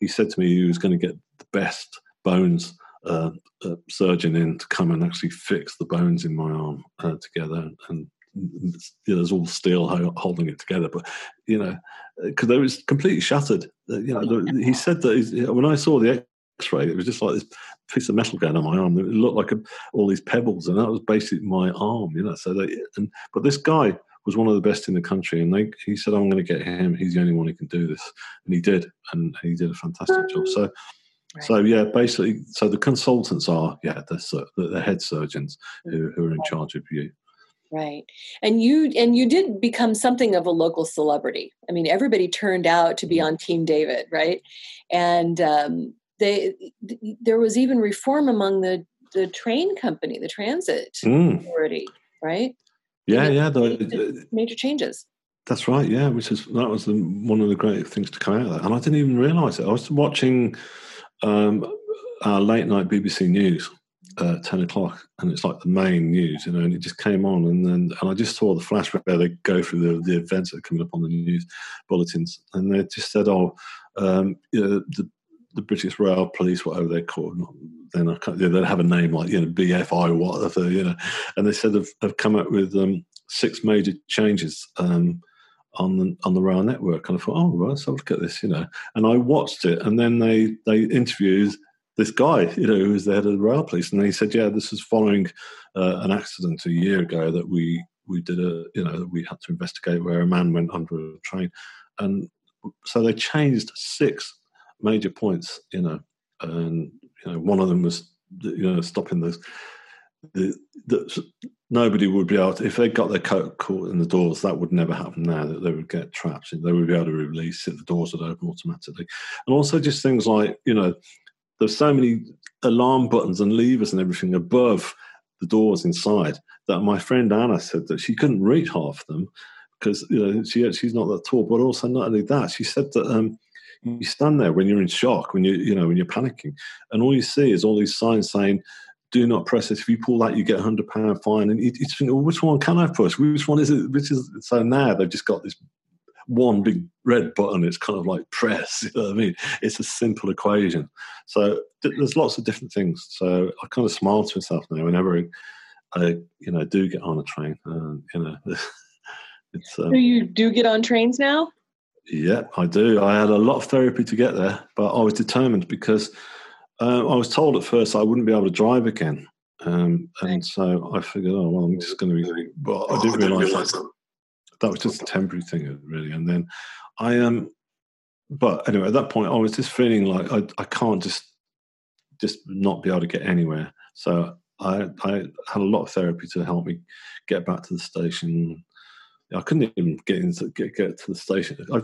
He said to me he was going to get the best bones uh, uh, surgeon in to come and actually fix the bones in my arm uh, together, and you know, there's all steel holding it together. But you know, because it was completely shattered. Uh, you know, he said that when I saw the X-ray, it was just like this piece of metal going on my arm. It looked like a, all these pebbles, and that was basically my arm. You know, so they and but this guy was one of the best in the country, and they, he said, "I'm going to get him. He's the only one who can do this," and he did, and he did a fantastic job. So. Right. So yeah, basically, so the consultants are yeah the the, the head surgeons who, who, are in charge of you. Right. And you and you did become something of a local celebrity. I mean, everybody turned out to be mm-hmm. on Team David, right? And um, they there was even reform among the the train company, the transit mm. authority, right? Yeah, yeah, the, major changes. That's right. Yeah, which is that was the, one of the great things to come out of that, and I didn't even realise it. I was watching um, our late night BBC News uh, 10 o'clock and it's like the main news you know and it just came on and then and i just saw the flash where they go through the, the events that are coming up on the news bulletins and they just said oh um, you know, the, the british rail police whatever they're called then I can't, they have a name like you know bfi whatever you know. And they said they've, they've come up with um, six major changes um, on the on the rail network. And i thought oh well let's have a look at this you know. And i watched it and then they they interviewed this guy, you know, who was the head of the rail police, and he said, "Yeah, this is following uh, an accident a year ago that we we did a, you know, we had to investigate where a man went under a train, and so they changed six major points, you know, and you know, one of them was, you know, stopping the the, the, nobody would be able to, if they got their coat caught in the doors, that would never happen now, that they would get trapped. They would be able to release it, the doors would open automatically. And also just things like, you know, there's so many alarm buttons and levers and everything above the doors inside that my friend Anna said that she couldn't reach half of them because you know she she's not that tall. But also not only that, she said that um, you stand there when you're in shock, when you you know when you're panicking, and all you see is all these signs saying. Do not press this. If you pull that, you get a hundred pound fine. And you, you think, well, which one can I push? Which one is it? Which is so now they've just got this one big red button. It's kind of like press. You know what I mean? It's a simple equation. So there's lots of different things. So I kind of smile to myself now whenever I, you know, do get on a train. Uh, you know, it's. Um, so you do get on trains now? Yeah, I do. I had a lot of therapy to get there, but I was determined because uh, I was told at first I wouldn't be able to drive again. Um, and so I figured, oh well, I'm just going to be. But I didn't realise that that was just a temporary thing, really. And then I am, um, but anyway, at that point, I was just feeling like I, I can't just just not be able to get anywhere. So I, I had a lot of therapy to help me get back to the station. I couldn't even get into get, get to the station. I,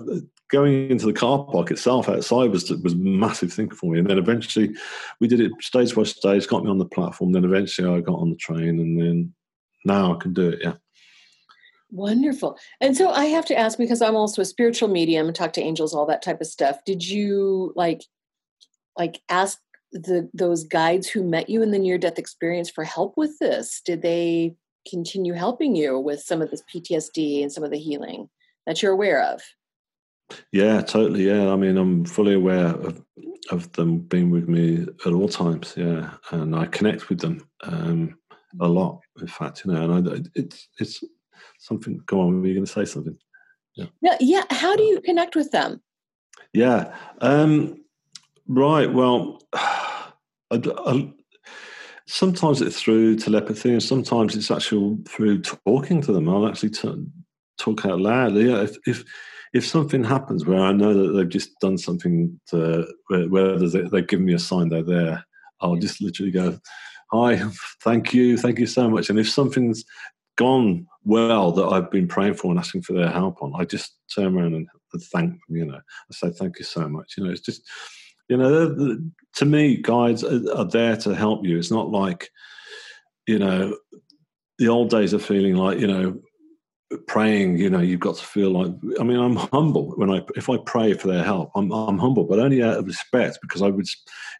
going into the car park itself outside was was a massive thing for me. And then eventually, we did it stage by stage. Got me on the platform. Then eventually, I got on the train, and then now I can do it. Yeah. Wonderful. And so I have to ask because I'm also a spiritual medium and talk to angels, all that type of stuff. Did you like like ask the those guides who met you in the near death experience for help with this? Did they continue helping you with some of this PTSD and some of the healing that you're aware of? Yeah, totally. Yeah, I mean, I'm fully aware of of them being with me at all times. Yeah, and I connect with them um, a lot. In fact, you know, and I, it's it's something. Go on, were you going to say something? Yeah. Yeah. yeah. How do you connect with them? Yeah. Um, right. Well, I, I, sometimes it's through telepathy, and sometimes it's actually through talking to them. I'll actually t- talk out loud. Yeah. If, if if something happens where I know that they've just done something to where, where they've given me a sign they're there, I'll just literally go, "Hi, thank you, thank you so much." And if something's gone well that I've been praying for and asking for their help on, I just turn around and, thank them. You know, I say thank you so much. You know, it's just you know, to me, guides are, there to help you. It's not like you know the old days of feeling like you know praying you know you've got to feel like i mean i'm humble when i if i pray for their help i'm, I'm humble but only out of respect because i would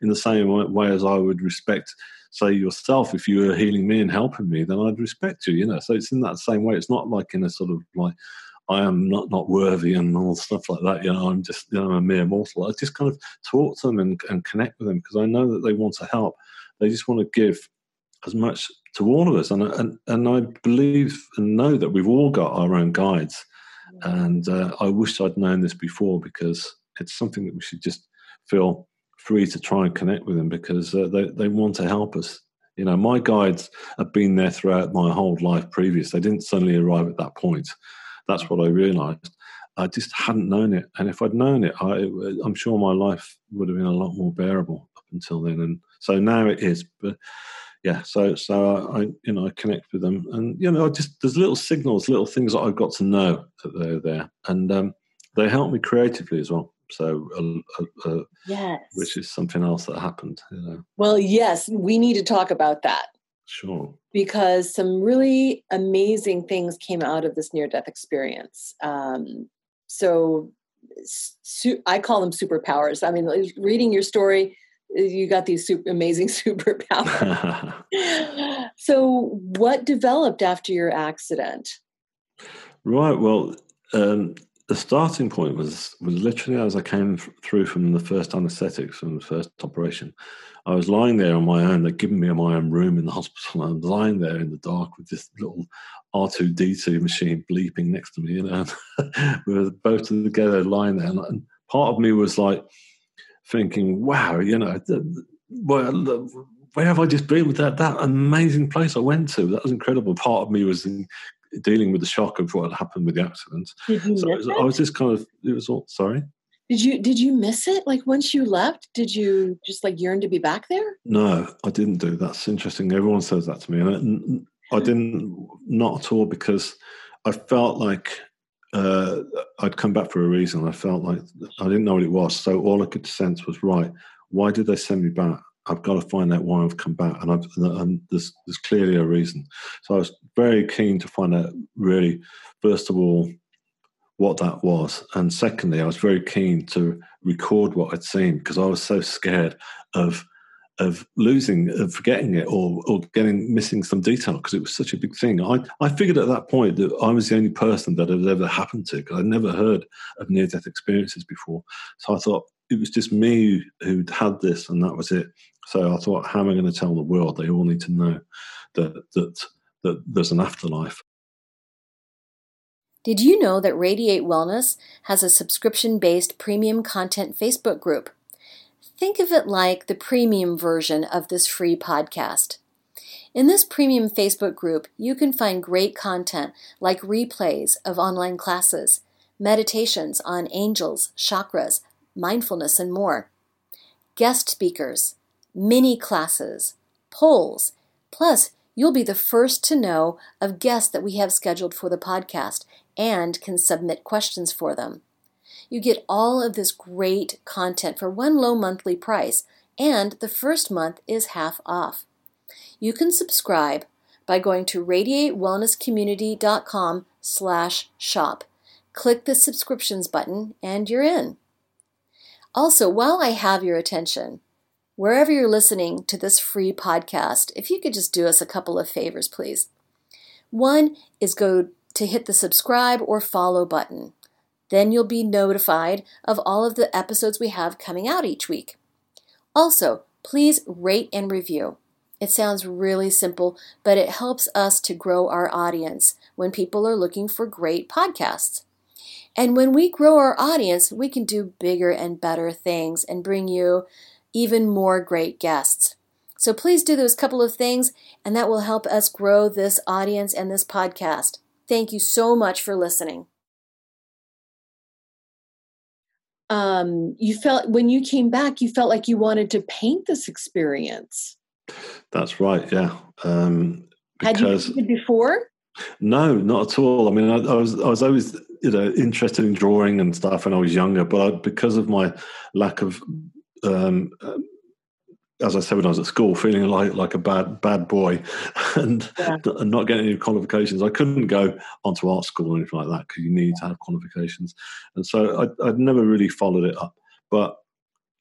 in the same way as i would respect say yourself, if you were healing me and helping me, then I'd respect you, you know. So it's in that same way. It's not like in a sort of like, I am not not worthy and all stuff like that. You know, I'm just you know I'm a mere mortal. I just kind of talk to them and, and connect with them because I know that they want to help. They just want to give as much to all of us, and and and I believe and know that we've all got our own guides. And uh, I wish I'd known this before because it's something that we should just feel free to try and connect with them because uh, they, they want to help us. You know, my guides have been there throughout my whole life previous. They didn't suddenly arrive at that point. That's what I realized. I just hadn't known it. And if I'd known it, I, I'm sure my life would have been a lot more bearable up until then. And so now it is. But, yeah, so so I you know I connect with them, and you know I just there's little signals, little things that I've got to know that they're there, and um, they help me creatively as well. So, uh, uh, yes, which is something else that happened. You know. Well, yes, we need to talk about that. Sure. Because some really amazing things came out of this near-death experience. Um, so, su- I call them superpowers. I mean, reading your story, you got these super amazing superpowers. so, what developed after your accident? Right. Well, um, the starting point was was literally as I came through from the first anaesthetics from the first operation. I was lying there on my own. They'd given me my own room in the hospital. and I was lying there in the dark with this little R two D two machine bleeping next to me. You know, we were both together lying there, and part of me was like thinking, "Wow, you know, where, where have I just been with that that amazing place I went to? That was incredible." Part of me was dealing with the shock of what had happened with the accident. Did you so miss I was just kind of it was all sorry. Did you did you miss it? Like once you left, did you just like yearn to be back there? No, I didn't do. That's interesting. Everyone says that to me, and I, I didn't not at all because I felt like uh, I'd come back for a reason. I felt like I didn't know what it was, so all I could sense was right. Why did they send me back? I've got to find out why I've come back, and, I've, and there's, there's clearly a reason. So I was very keen to find out, really, first of all, what that was, and secondly, I was very keen to record what I'd seen because I was so scared of of losing, of forgetting it, or or getting missing some detail because it was such a big thing. I I figured at that point that I was the only person that had ever happened to because I'd never heard of near death experiences before. So I thought it was just me who'd had this, and that was it. So I thought, how am I going to tell the world? They all need to know that that that there's an afterlife. Did you know that Radiate Wellness has a subscription based premium content Facebook group? Think of it like the premium version of this free podcast. In this premium Facebook group, you can find great content like replays of online classes, meditations on angels, chakras, mindfulness, and more, guest speakers, mini classes, polls, plus, you'll be the first to know of guests that we have scheduled for the podcast and can submit questions for them. You get all of this great content for one low monthly price, and the first month is half off. You can subscribe by going to radiatewellnesscommunity.com slash shop. Click the subscriptions button and you're in. Also, while I have your attention, wherever you're listening to this free podcast, if you could just do us a couple of favors, please. One is go to hit the subscribe or follow button. Then you'll be notified of all of the episodes we have coming out each week. Also, please rate and review. It sounds really simple, but it helps us to grow our audience when people are looking for great podcasts. And when we grow our audience, we can do bigger and better things and bring you even more great guests. So please do those couple of things, and that will help us grow this audience and this podcast. Thank you so much for listening. Um, you felt when you came back, you felt like you wanted to paint this experience. That's right. Yeah. Um, Had you painted before? No, not at all. I mean, I, I, was I was always you know interested in drawing and stuff when I was younger, but I, because of my lack of um, as I said when I was at school, feeling like like a bad bad boy and, yeah. and not getting any qualifications. I couldn't go onto art school or anything like that because you need to have qualifications. And so I, I'd never really followed it up. But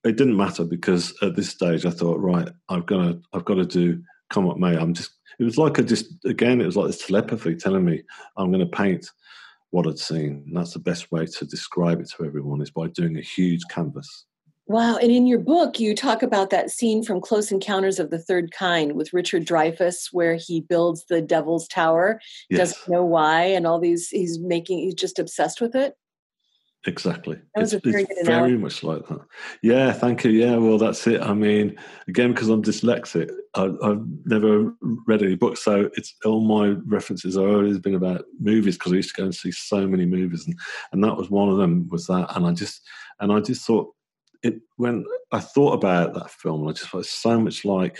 it didn't matter because at this stage I thought, right, I've got to I've got to do come what may. I'm just it was like I just again it was like this telepathy telling me I'm going to paint what I'd seen. And that's the best way to describe it to everyone is by doing a huge canvas Wow. And in your book, you talk about that scene from Close Encounters of the Third Kind with Richard Dreyfuss, where he builds the Devil's Tower, yes. doesn't know why, and all these, he's making, he's just obsessed with it. Exactly. It's, very, it's very much like that. Yeah, thank you. Yeah, well, that's it. I mean, again, because I'm dyslexic, I, have never read any books, so it's all my references have always been about movies because I used to go and see so many movies, and and that was one of them was that, and I just and I just thought it when I thought about that film, I just thought so much like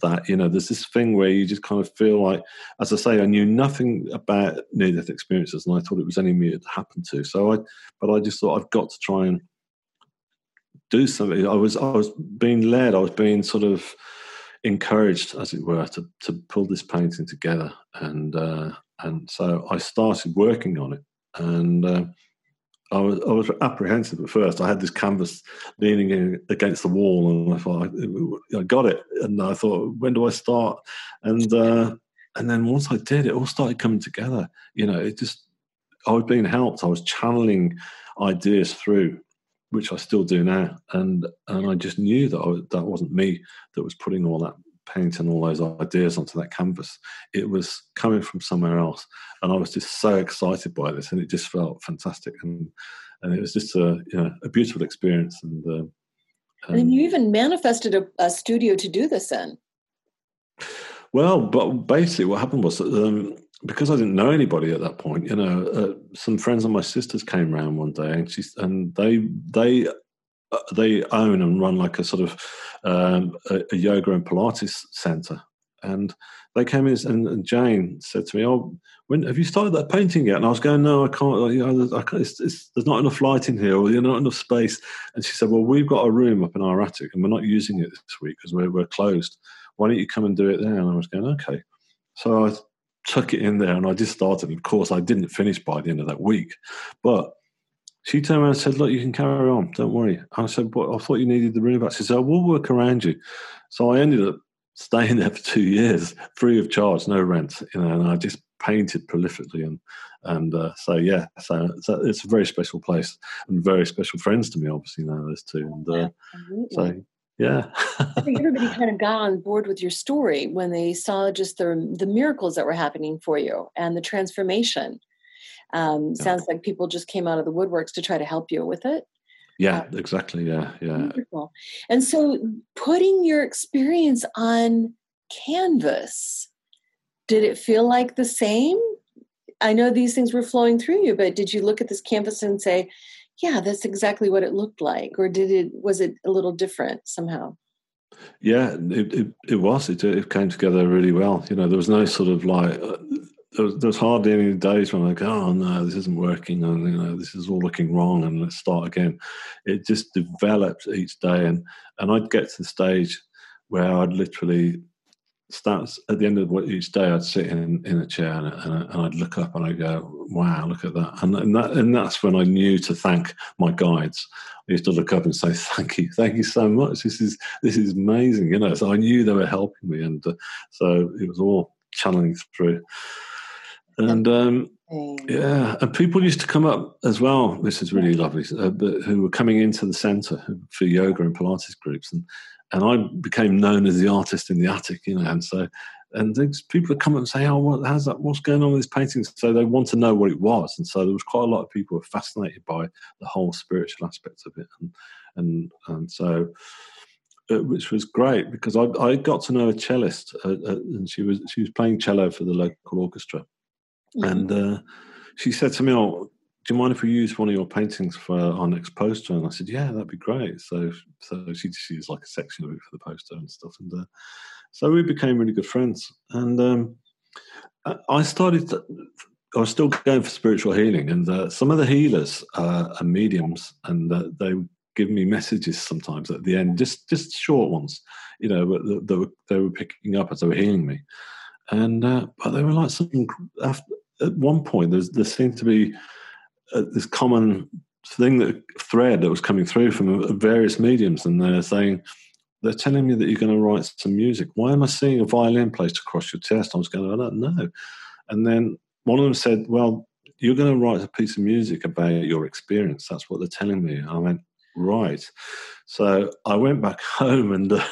that. You know, there's this thing where you just kind of feel like, as I say, I knew nothing about near death experiences, and I thought it was me it happened to. So I, but I just thought I've got to try and do something. I was I was being led. I was being sort of encouraged, as it were, to to pull this painting together, and uh, and so I started working on it, and. Uh, I was, I was apprehensive at first. I had this canvas leaning in against the wall, and I thought I, I got it. And I thought, when do I start? And uh, and then once I did, it all started coming together. You know, it just I was being helped. I was channeling ideas through, which I still do now, and and I just knew that I, that wasn't me that was putting all that paint and all those ideas onto that canvas. It was coming from somewhere else, and I was just so excited by this, and it just felt fantastic, and and it was just a you know a beautiful experience. And uh, and, and you even manifested a, a, studio to do this in. Well, but basically, what happened was that, um, because I didn't know anybody at that point, you know, uh, some friends of my sisters came around one day, and she and they they they own and run like a sort of um, a, a, yoga and Pilates center. And they came in and, Jane said to me, "Oh, when have you started that painting yet?" And I was going, "No, I can't. You know, I can't it's, it's, there's not enough light in here, or there's not enough space." And she said, "Well, we've got a room up in our attic, and we're not using it this week because we're we're closed. Why don't you come and do it there?" And I was going, "Okay." So I took it in there, and I just started. Of course, I didn't finish by the end of that week, but she turned around and said, Look, you can carry on, don't worry. I said, But I thought you needed the room back. She said, We'll work around you. So I ended up staying there for two years, free of charge, no rent, you know, and I just painted prolifically. And and uh, so, yeah, so, so, it's a very special place and very special friends to me, obviously, now, those two. And uh, so, yeah. I think everybody kind of got on board with your story when they saw just the, the miracles that were happening for you and the transformation um, yeah. Sounds like people just came out of the woodworks to try to help you with it. Yeah, uh, exactly. Yeah, yeah. Wonderful. And so, putting your experience on canvas, did it feel like the same? I know these things were flowing through you, but did you look at this canvas and say, "Yeah, that's exactly what it looked like," or did it was it a little different somehow? Yeah, it, it, it was. It, it came together really well. You know, there was no sort of like uh, there was, hardly any days when I go, oh no, this isn't working, and you know, this is all looking wrong, and let's start again. It just developed each day, and and I'd get to the stage where I'd literally start at the end of each day. I'd sit in in a chair and, and, and I'd look up and I'd go, wow, look at that, and and that and that's when I knew to thank my guides. I used to look up and say, "Thank you, thank you so much. This is this is amazing." You know, so I knew they were helping me, and uh, so it was all channeling through. And um, yeah, and people used to come up as well. This is really lovely. Uh, who were coming into the centre for yoga and Pilates groups, and and I became known as the artist in the attic, you know. And so, and people would come up and say, "Oh, what, how's that? What's going on with these paintings?" So they want to know what it was, and so there was quite a lot of people were fascinated by the whole spiritual aspect of it, and and and so uh, which was great because I, I got to know a cellist, uh, uh, and she was she was playing cello for the local orchestra. And uh, she said to me, "Oh, do you mind if we use one of your paintings for our next poster?" And I said, "Yeah, that'd be great." So so she she used like a section of it for the poster and stuff, and uh, so we became really good friends. And um, I started. To, I was still going for spiritual healing, and uh, some of the healers are mediums, and they give me messages sometimes at the end, just just short ones, you know, that, that were, they were picking up as they were healing me, and uh, but they were like something. After, at one point, there's, there seemed to be uh, this common thing that thread that was coming through from various mediums, and they're saying they're telling me that you're going to write some music. Why am I seeing a violin placed across your chest? I was going, I don't know. And then one of them said, Well, you're going to write a piece of music about your experience. That's what they're telling me. I went, Right. So I went back home and uh,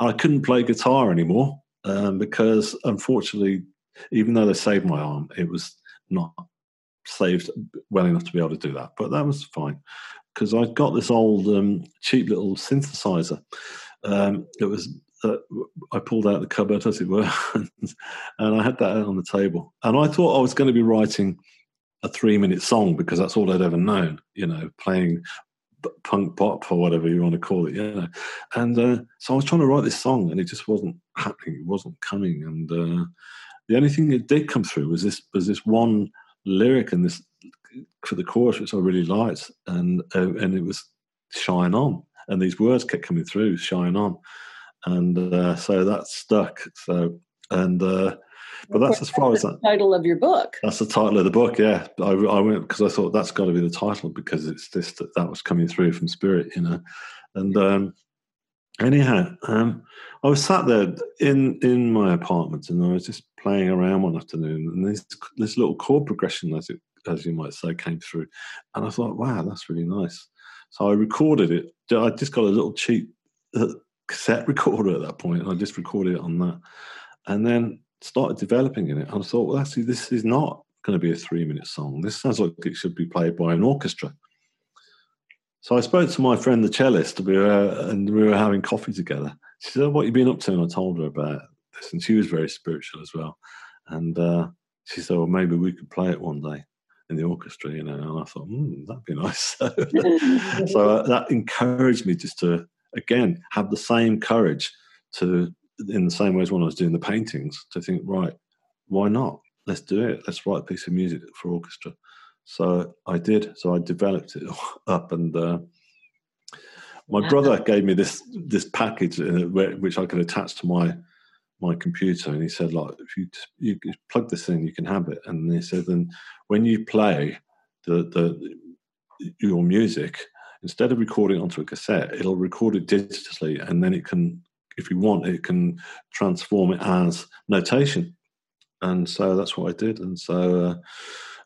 I couldn't play guitar anymore um, because, unfortunately, even though they saved my arm, it was not saved well enough to be able to do that. But that was fine because I got this old um, cheap little synthesizer. Um, it was uh, I pulled out the cupboard, as it were, and I had that on the table. And I thought I was going to be writing a three minute song because that's all I'd ever known, you know, playing punk pop or whatever you want to call it, you know. And uh, so I was trying to write this song, and it just wasn't happening. It wasn't coming. And uh, the only thing that did come through was this was this one lyric and this for the chorus, which I really liked, and uh, and it was "Shine On," and these words kept coming through, "Shine On," and uh, so that stuck. So and uh, but that's as far that's as that the title of your book. that's the title of the book. Yeah, I, I went because I thought that's got to be the title because it's this that, that was coming through from spirit, you know. And um, anyhow, um, I was sat there in in my apartment and I was just playing around one afternoon, and this this little chord progression, as it as you might say, came through, and I thought, wow, that's really nice. So I recorded it. I just got a little cheap uh, cassette recorder at that point, and I just recorded it on that, and then started developing in it. And I thought, well, actually, this is not going to be a three minute song. This sounds like it should be played by an orchestra. So I spoke to my friend, the cellist, we were, and we were having coffee together. She said, What you been up to? And I told her about this. And she was very spiritual as well. And uh, she said, Well, maybe we could play it one day in the orchestra, you know. And I thought, hmm, that'd be nice. so uh, that encouraged me just to, again, have the same courage to, in the same way as when I was doing the paintings, to think, right, why not? Let's do it. Let's write a piece of music for orchestra. So I did. So I developed it up, and uh, my brother gave me this this package where, which I could attach to my my computer, and he said, like, if you you plug this in, you can have it. And he said, then when you play the the your music, instead of recording onto a cassette, it'll record it digitally, and then it can, if you want, it can transform it as notation. And so that's what I did. And so, uh,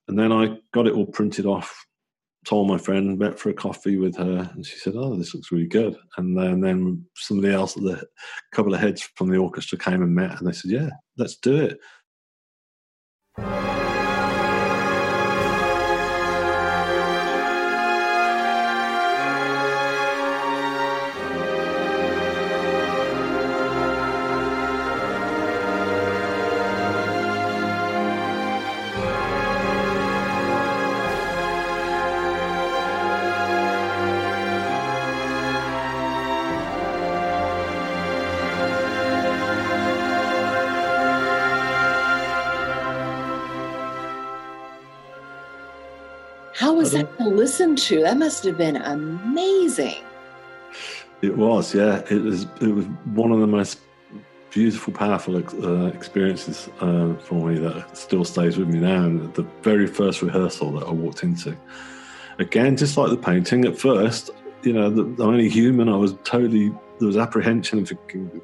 and then I got it all printed off. Told my friend, met for a coffee with her, and she said, "Oh, this looks really good." And then, then somebody else, a couple of heads from the orchestra came and met, and they said, "Yeah, let's do it." Listen to? That must have been amazing. It was, yeah. It was. It was one of the most beautiful, powerful uh, experiences uh, for me that still stays with me now. And the very first rehearsal that I walked into, again, just like the painting. At first, you know, the, I'm only human. I was totally there was apprehension of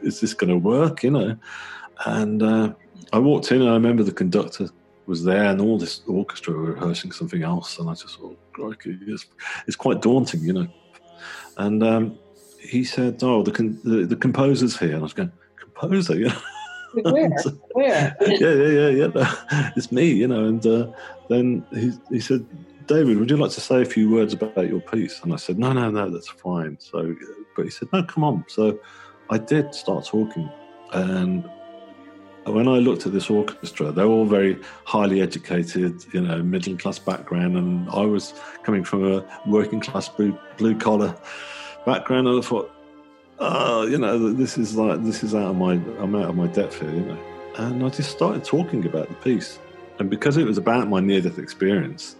is this going to work? You know, and uh, I walked in and I remember the conductor was there and all this orchestra were rehearsing something else and I just thought, crikey, it's, it's quite daunting, you know. And um, he said, oh, the, con- the the composer's here. And I was going, composer? Yeah, Where? Where? yeah, yeah, yeah, yeah. It's me, you know. And uh, then he, he said, David, would you like to say a few words about your piece? And I said, no, no, no, that's fine. So, but he said, no, come on. So I did start talking. And when I looked at this orchestra, they were all very highly educated, you know, middle class background, and I was coming from a working class blue, blue collar background, and I thought, oh, you know, this is like this is out of my I'm out of my depth here, you know. And I just started talking about the piece, and because it was about my near death experience,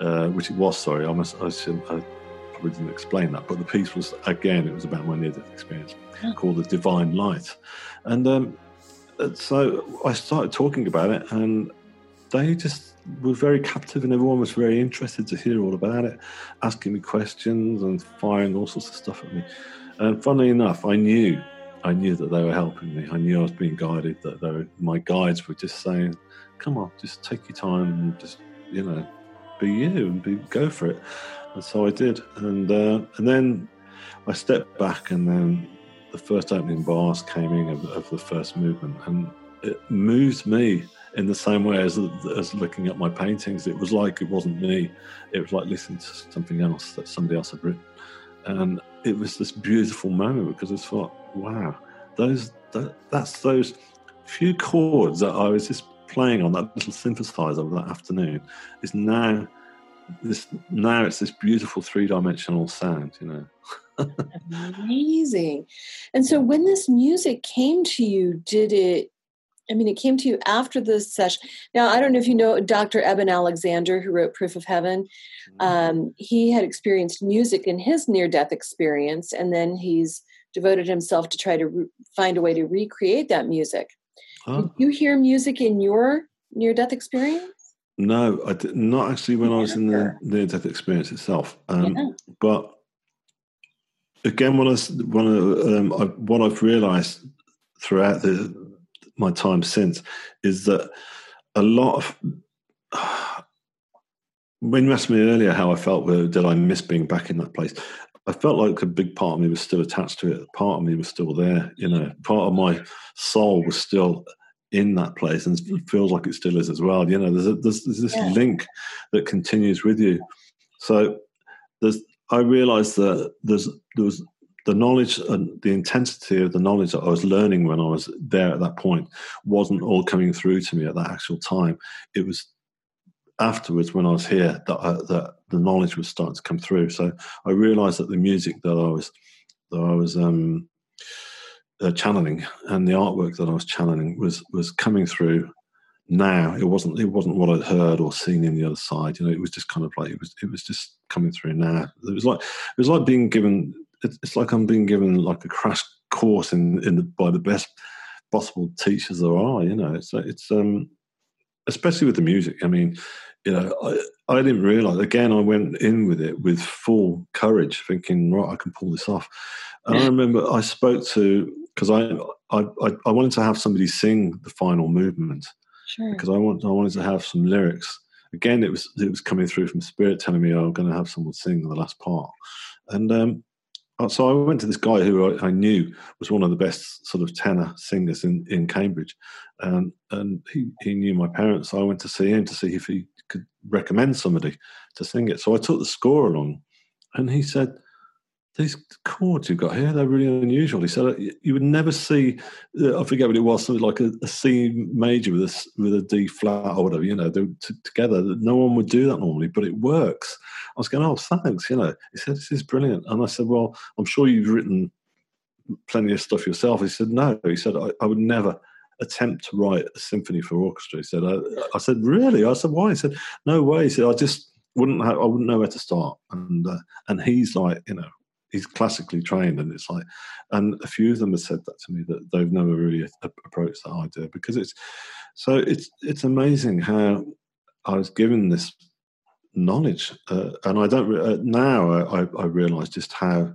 uh, which it was, sorry, I must I, should, I probably didn't explain that, but the piece was again, it was about my near death experience, called the Divine Light, and. Um, uh, so I started talking about it, and they just were very captive, and everyone was very interested to hear all about it, asking me questions and firing all sorts of stuff at me. And funnily enough, I knew, I knew that they were helping me. I knew I was being guided. That they were, my guides were just saying, "Come on, just take your time and just, you know, be you and be go for it." And so I did, and uh, and then I stepped back, and then the first opening bars came in of, of the first movement, and it moved me in the same way as as looking at my paintings. It was like it wasn't me; it was like listening to something else that somebody else had written, and it was this beautiful moment because I thought, "Wow, those that, that's those few chords that I was just playing on that little synthesizer that afternoon is now this now it's this beautiful three dimensional sound, you know. Amazing. And so when this music came to you, did it I mean, it came to you after the session. Now, I don't know if you know Dr. Eben Alexander, who wrote Proof of Heaven. Mm-hmm. Um, he had experienced music in his near death experience, and then he's devoted himself to try to re- find a way to recreate that music. Did you hear music in your near death experience? No, I did not actually when I was in the near death experience itself. Um, yeah. But again, what I, one of, um, I, what I've realised throughout the my time since is that a lot of when you asked me earlier how I felt, did I miss being back in that place? I felt like a big part of me was still attached to it. Part of me was still there. You know, part of my soul was still in that place, and it feels like it still is as well. You know, there's a, there's, there's this yeah. link that continues with you. So there's. I realised that there's there was the knowledge and the intensity of the knowledge that I was learning when I was there at that point wasn't all coming through to me at that actual time. It was afterwards when I was here that, I, that the knowledge was starting to come through. So I realised that the music that I was that I was um, uh, channeling and the artwork that I was channeling was was coming through now it wasn't it wasn't what I'd heard or seen in the other side. You know, it was just kind of like it was it was just coming through now. It was like it was like being given. It's like I'm being given like a crash course in in the, by the best possible teachers there are. You know, it's it's um especially with the music. I mean, you know, I, I didn't realize. Again, I went in with it with full courage, thinking, right, I can pull this off. And I remember I spoke to because I, I I wanted to have somebody sing the final movement sure. because I want I wanted to have some lyrics. Again, it was it was coming through from spirit telling me oh, I'm going to have someone sing the last part, and um, uh, so I went to this guy who I, I, knew was one of the best sort of tenor singers in, in Cambridge, and and he, he knew my parents. So I went to see him to see if he could recommend somebody to sing it. So I took the score along, and he said, these chords you've got here, they're really unusual. He said, you would never see, uh, I forget what it was, something like a, a C major with a, with a D flat or whatever, you know, t- together. No one would do that normally, but it works. I was going, oh, thanks, you know. He said, this is brilliant. And I said, well, I'm sure you've written plenty of stuff yourself. He said, no. He said, I, I would never attempt to write a symphony for orchestra. He said, I, I said, really? I said, why? He said, no way. He said, I just wouldn't have, I wouldn't know where to start. And, uh, and he's like, you know, he's classically trained, and it's like, and a few of them have said that to me that they've never really approached that idea because it's so it's it's amazing how I was given this knowledge, uh, and I don't uh, now I, I realise just how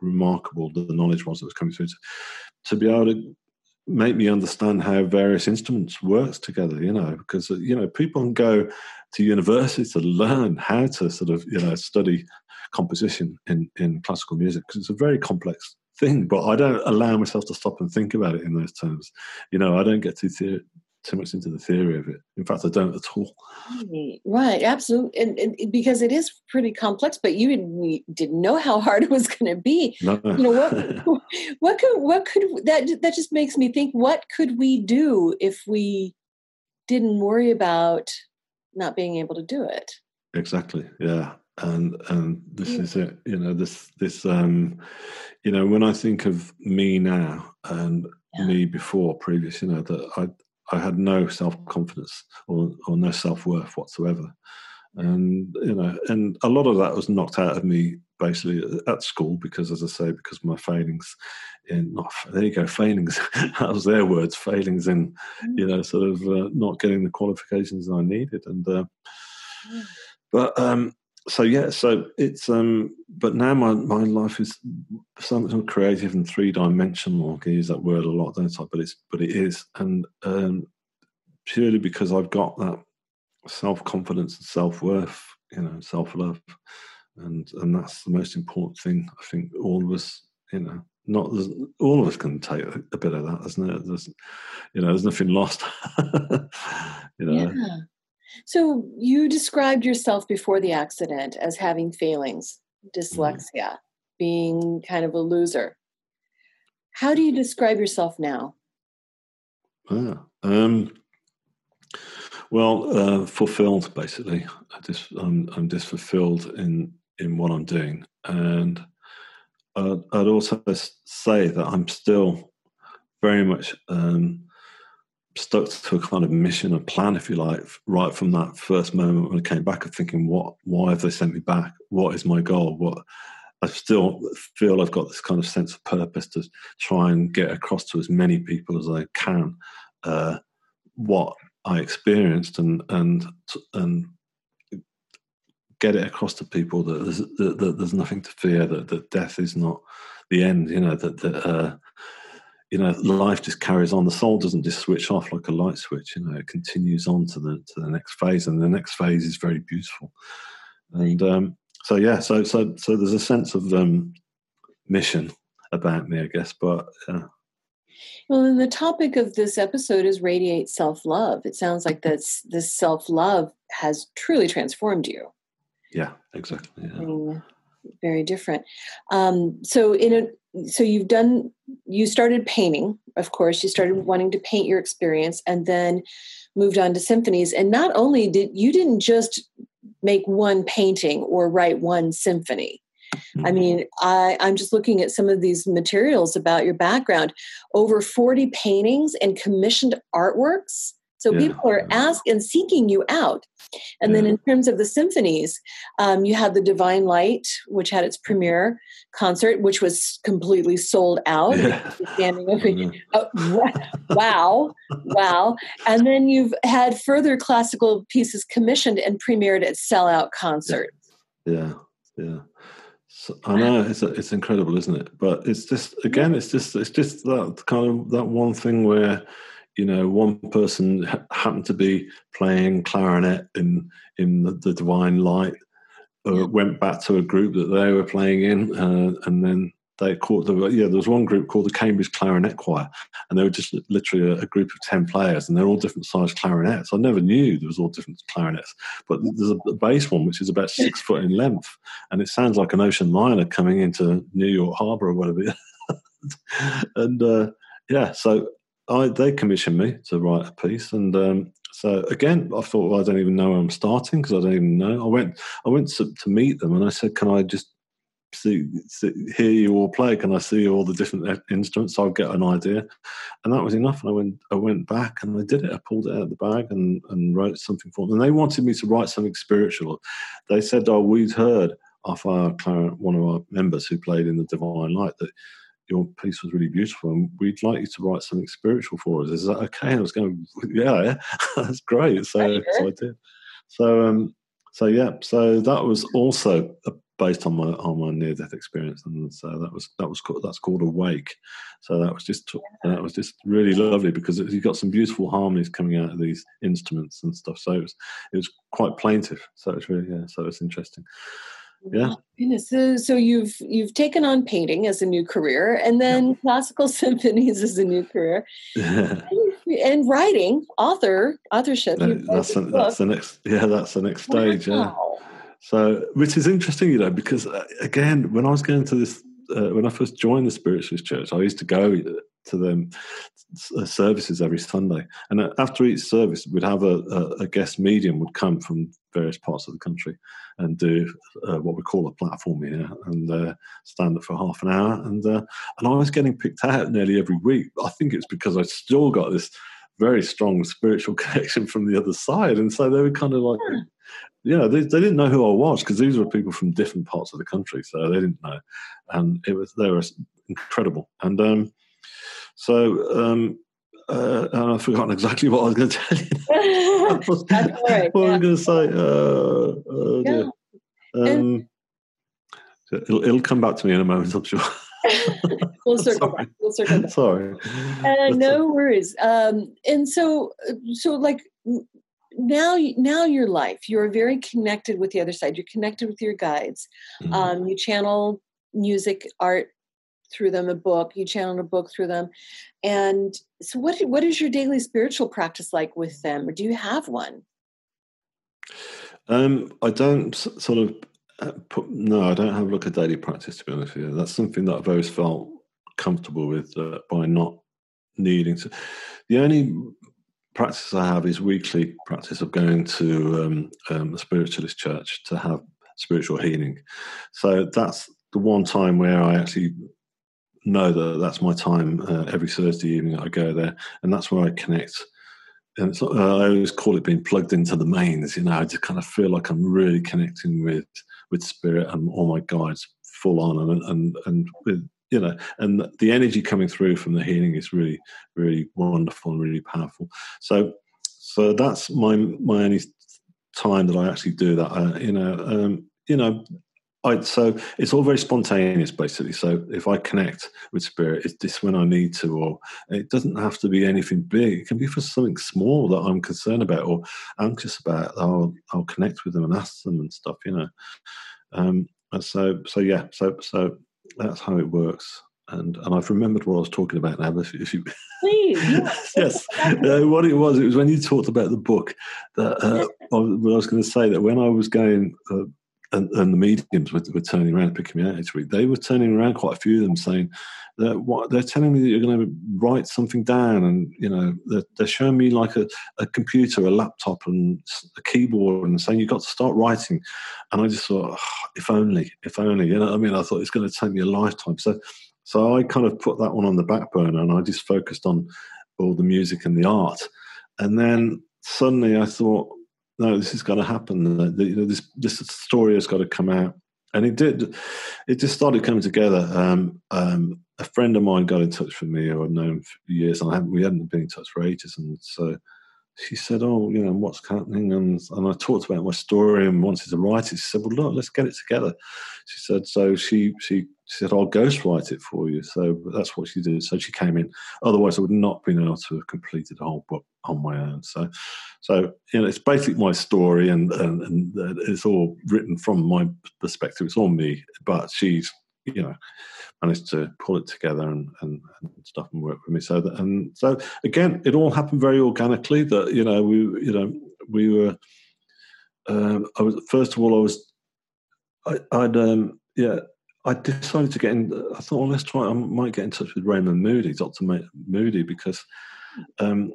remarkable the knowledge was that was coming through to, to be able to make me understand how various instruments works together you know because uh, you know people can go to university to learn how to sort of you know study composition in, in classical music because it's a very complex thing. But I don't allow myself to stop and think about it in those terms. You know, I don't get too the- too much into the theory of it. In fact, I don't at all. Right, absolutely, and, and because it is pretty complex. But you didn't, didn't know how hard it was going to be. No. You know what? what could what could that that just makes me think? What could we do if we didn't worry about not being able to do it? Exactly. Yeah and and this yeah. is it you know this this um you know when i think of me now and yeah. me before previous you know that i i had no self-confidence or or no self-worth whatsoever and you know and a lot of that was knocked out of me basically at school because as i say because my failings in not there you go failings that was their words failings in mm. you know sort of uh, not getting the qualifications i needed and uh, but um so yeah, so it's um, but now my my life is something creative and three dimensional. I can use that word a lot, don't I? But it's but it is, and um, purely because I've got that self confidence and self worth, you know, self love, and and that's the most important thing. I think all of us, you know, not all of us can take a, bit of that, isn't it? There's, you know, there's nothing lost. you know. Yeah. So you described yourself before the accident as having failings, mm-hmm. dyslexia, mm. being kind of a loser. How do you describe yourself now? Ah, um, Well, uh, fulfilled basically. I just I'm I'm just fulfilled in in what I'm doing, and I'd, I'd also say that I'm still very much um, stuck to a kind of mission and plan, if you like, right from that first moment when I came back of thinking, what, why have they sent me back? What is my goal? What I still feel I've got this kind of sense of purpose to try and get across to as many people as I can uh, what I experienced and and and get it across to people that there's, that, that there's nothing to fear, that, that death is not the end, you know, that, that uh, you know, life just carries on. The soul doesn't just switch off like a light switch, you know, it continues on to the, to the next phase, and the next phase is very beautiful. And um, so, yeah, so, so, so there's a sense of um, mission about me, I guess, but uh, well, and the topic of this episode is radiate self love. It sounds like this this self love has truly transformed you. Yeah, exactly. Yeah. Very different. Um, so in a so you've done you started painting, of course. You started wanting to paint your experience, and then moved on to symphonies. And not only did you didn't just make one painting or write one symphony. I mm-hmm. mean, I, I'm just looking at some of these materials about your background. Over 40 paintings and commissioned artworks so yeah. people are asking and seeking you out. And yeah. then in terms of the symphonies, um, you had the Divine Light, which had its premiere concert, which was completely sold out. Yeah. Standing oh, wow, wow. And then you've had further classical pieces commissioned and premiered at sellout concerts. Yeah, yeah. So, I know it's it's incredible, isn't it? But it's just again, it's just it's just that kind of that one thing where you know, one person happened to be playing clarinet in in the, the Divine Light, uh, went back to a group that they were playing in, uh, and then they caught the yeah. There was one group called the Cambridge Clarinet Choir, and they were just literally a, a group of ten players, and they're all different sized clarinets. I never knew there was all different clarinets, but there's a, a bass one which is about six foot in length, and it sounds like an ocean liner coming into New York Harbor or whatever. and uh, yeah, so I they commissioned me to write a piece, and um, so again, I thought well, I don't even know where I'm starting because I don't even know. I went I went to, to meet them, and I said, "Can I just see, see, hear you all play? Can I see all the different instruments? I'll get an idea." And that was enough. And I went I went back and I did it. I pulled it out of the bag and and wrote something for them. And they wanted me to write something spiritual. They said, "Oh, we'd heard." Off our one of our members who played in the Divine Light that your piece was really beautiful and we'd like you to write something spiritual for us. Is that okay? I was going, yeah, yeah that's great. So, so I did. So, um, so yeah, so that was also based on my on my near death experience, and so that was that was called, that's called Awake. So that was just that was just really lovely because you got some beautiful harmonies coming out of these instruments and stuff. So it was it was quite plaintive. So it was really yeah. So it's interesting yeah goodness. So, so you've you've taken on painting as a new career and then yeah. classical symphonies as a new career and, writing author authorship that, that's, that's the next yeah that's the next stage wow. yeah so which is interesting you know because uh, again when i was going to this uh, when i first joined the spiritualist church i used to go to them uh, services every Sunday, and uh, after each service, we'd have a, a, a, guest medium would come from various parts of the country and do uh, what we call a platform here and uh, stand up for half an hour. And uh, and I was getting picked out nearly every week. I think it's because I still got this very strong spiritual connection from the other side, and so they were kind of like. Hmm. You know, they, they didn't know who I was because these were people from different parts of the country, so they didn't know, and it was they were incredible. And um, so um, uh, and I've forgotten exactly what I was going to tell you. what right, yeah. was I going to say? Uh, uh, yeah. um, it'll, it'll, come back to me in a moment, I'm sure. we'll circle back. We'll circle back. Sorry. Uh, no worries. Um, and so, so like now, now your life, you're very connected with the other side. You're connected with your guides. Mm-hmm. Um, you channel music, art, through them a book you channel a book through them. And so what what is your daily spiritual practice like with them? Or do you have one? Um, i don't sort of uh, put, no i don't have like a daily practice to be honest with you. That's something that i've always felt comfortable with uh, by not needing to. The only practice I have is weekly practice of going to um, um, a spiritualist church to have spiritual healing. So that's the one time where I actually know that that's my time uh, every Thursday evening. I go there, and that's where I connect. And uh, I always call it being plugged into the mains. You know, I just kind of feel like I'm really connecting with with spirit and all my guides full on, and and and with you know, and the energy coming through from the healing is really really wonderful and really powerful. So so that's my my only time that I actually do that. Uh, you know, um, you know, I, so it's all very spontaneous, basically. So if I connect with spirit, it's just when I need to, or it doesn't have to be anything big. It can be for something small that I'm concerned about or anxious about. I'll I'll connect with them and ask them and stuff, you know. Um, and so so yeah, so so that's how it works. And and I've remembered what I was talking about now. If, if you please, yes, uh, what it was, it was when you talked about the book that uh, I was going to say that when I was going. Uh, and, and, the mediums were, were, turning around, picking me out each week. They were turning around quite a few of them, saying that what they're telling me that you're going to write something down, and you know they're, they're showing me like a, a, computer, a laptop, and a keyboard, and saying you've got to start writing. And I just thought, oh, if only, if only, you know. I mean, I thought it's going to take me a lifetime. So, so I kind of put that one on the back burner, and I just focused on all the music and the art. And then suddenly I thought, no, this is going to happen. You know, this this story has got to come out, and it did. It just started coming together. Um, um, a friend of mine got in touch with me, who I've known for years, and I haven't, we hadn't been in touch for ages, and so she said, "Oh, you know, what's happening?" And and I talked about my story and wanted to write it. She said, "Well, look, let's get it together." She said, "So she she said, I'll ghostwrite it for you. So that's what she did. So she came in. Otherwise, I would not have been able to have completed the whole book on my own. So, so you know, it's basically my story, and, and, and uh, it's all written from my perspective. It's all me, but she's, you know, managed to pull it together and, and, and stuff and work with me. So, that, and so again, it all happened very organically. That you know, we, you know, we were. Um, I was first of all, I was, I, I'd, um, yeah I decided to get in. I thought, well, let's try. I might get in touch with Raymond Moody, Doctor Moody, because um,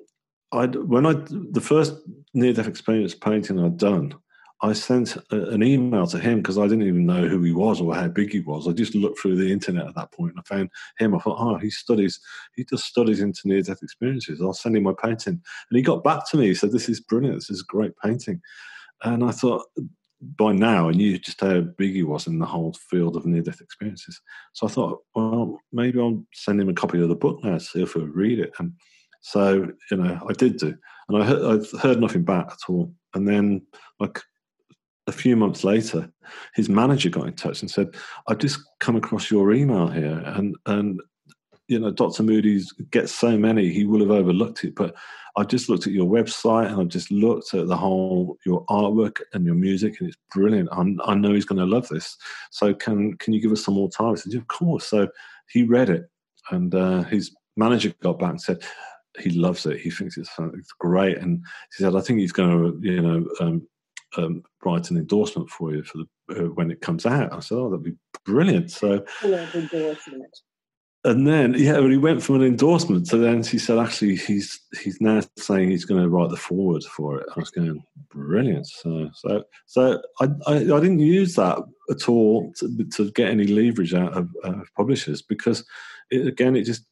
I when I the first near death experience painting I'd done, I sent a, an email to him because I didn't even know who he was or how big he was. I just looked through the internet at that point and I found him. I thought, oh, he studies, he does studies into near death experiences. I'll send him my painting, and he got back to me. He said, "This is brilliant. This is a great painting." And I thought, by now I knew just how big he was in the whole field of near death experiences. So I thought, well, maybe I'll send him a copy of the book now, see if he'll read it. And so, you know, I did do. And I heard, I heard nothing back at all. And then, like a few months later, his manager got in touch and said, I've just come across your email here. And, and you know, Dr. Moody's gets so many, he will have overlooked it. But I just looked at your website and I've just looked at the whole your artwork and your music, and it's brilliant. I'm, i know he's going to love this. So can can you give us some more time? I said, of course. So he read it, and uh, his manager got back and said he loves it. He thinks it's, it's great, and he said, I think he's going to you know um, um, write an endorsement for you for the, uh, when it comes out. I said, oh, that'd be brilliant. So endorsement and then yeah, he went from an endorsement to then he said actually he's he's now saying he's going to write the foreword for it. I was going brilliant. So so so I I, I didn't use that at all to, to get any leverage out of uh, publishers because it, again it just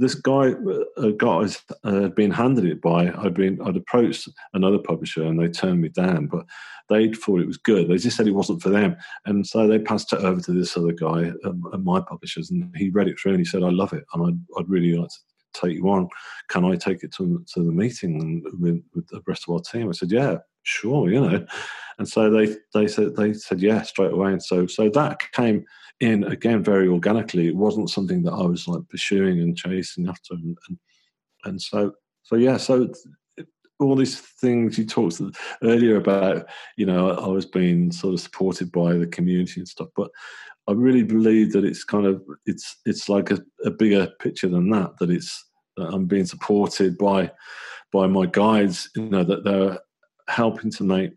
this guy uh, guy uh, had been handed it by I'd been I'd approached another publisher and they turned me down, but they thought it was good. They just said it wasn't for them, and so they passed it over to this other guy um, at my publishers, and he read it through and he said, "I love it, and I'd, I'd really like to take you on. Can I take it to to the meeting with, with the rest of our team?" I said, "Yeah, sure," you know, and so they they said they said yeah straight away, and so so that came in again very organically. It wasn't something that I was like pursuing and chasing after, and and, and so so yeah, so all these things you talked earlier about, you know, I was being sort of supported by the community and stuff, but I really believe that it's kind of it's it's like a, a bigger picture than that. That it's that I'm being supported by by my guides, you know, that they're helping to make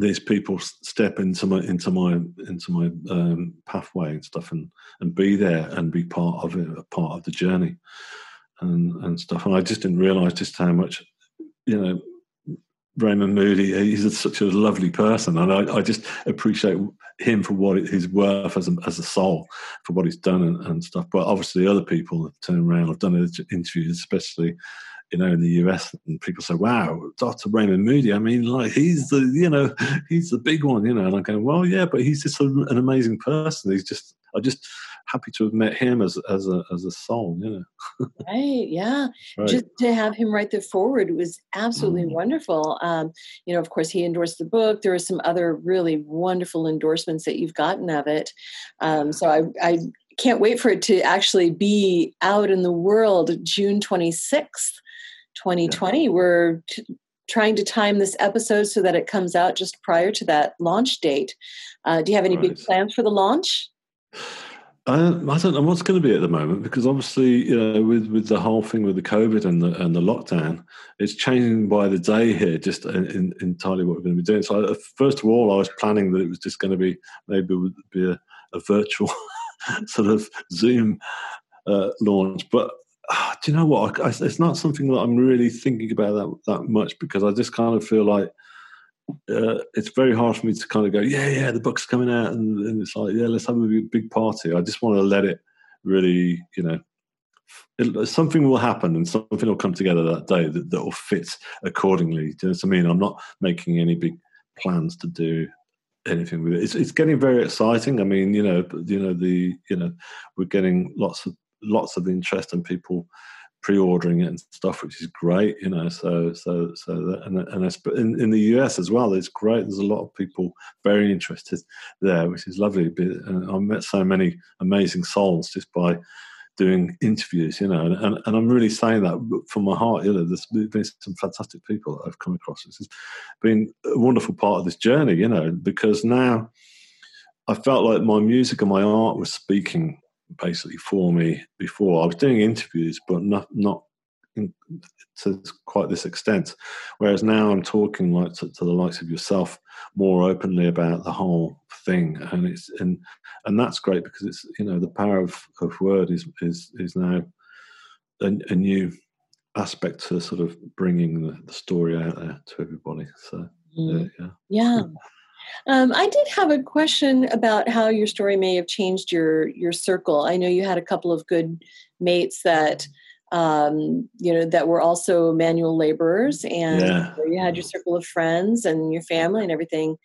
these people step into my into my into my um, pathway and stuff, and and be there and be part of it, a part of the journey, and and stuff. And I just didn't realise just how much you know, Raymond Moody, he's such a lovely person, and I, I, just appreciate him for what he's worth as a, as a soul, for what he's done and, and stuff. But obviously, other people have turned around. I've done interviews, especially you know in the US, and people say, "Wow, Dr. Raymond Moody." I mean, like he's the you know he's the big one, you know. And I'm going, "Well, yeah, but he's just a, an amazing person. He's just I just happy to have met him as as a as a soul. You know. right. Yeah. Right. Just to have him write the foreword was absolutely mm. wonderful. Um, you know, of course, he endorsed the book. There were some other really wonderful endorsements that you've gotten of it. Um, so I I can't wait for it to actually be out in the world June twenty sixth. 2020 yeah. we're t- trying to time this episode so that it comes out just prior to that launch date. Uh, do you have any right. big plans for the launch? I, I don't know what's going to be at the moment because obviously, you know, with, with the whole thing with the COVID and the and the lockdown, it's changing by the day here. Just in, in, entirely what we're going to be doing. So, I, first of all, I was planning that it was just going to be maybe would be a, a virtual sort of Zoom uh, launch, but uh, do you know what? I, it's not something that I'm really thinking about that that much because I just kind of feel like uh, it's very hard for me to kind of go, yeah, yeah, the book's coming out, and, and it's like, yeah, let's have a big party. I just want to let it really, you know, it, something will happen and something will come together that day that, that will fit accordingly. Do you know what I mean? I'm not making any big plans to do anything with it. It's, it's getting very exciting. I mean, you know, you know the, you know, we're getting lots of lots of interest and people pre-ordering it and stuff, which is great, you know. So, so, so, that, and and in, in the US as well, it's great. There's a lot of people very interested there, which is lovely. And uh, I've met so many amazing souls just by doing interviews, you know, and, and, and, I'm really saying that from my heart. You know, there's been some fantastic people that I've come across. Has been a wonderful part of this journey, you know, because now I felt like my music and my art was speaking basically for me before. I was doing interviews, but not not in, to quite this extent. Whereas now I'm talking like to, to, the likes of yourself more openly about the whole thing, and it's and and that's great because it's you know the power of, of word is is is now a, a new aspect to sort of bringing the, the story out there to everybody. So mm. yeah. yeah. Um, I did have a question about how your story may have changed your your circle. I know you had a couple of good mates that um, you know that were also manual laborers, and yeah. you had your circle of friends and your family and everything.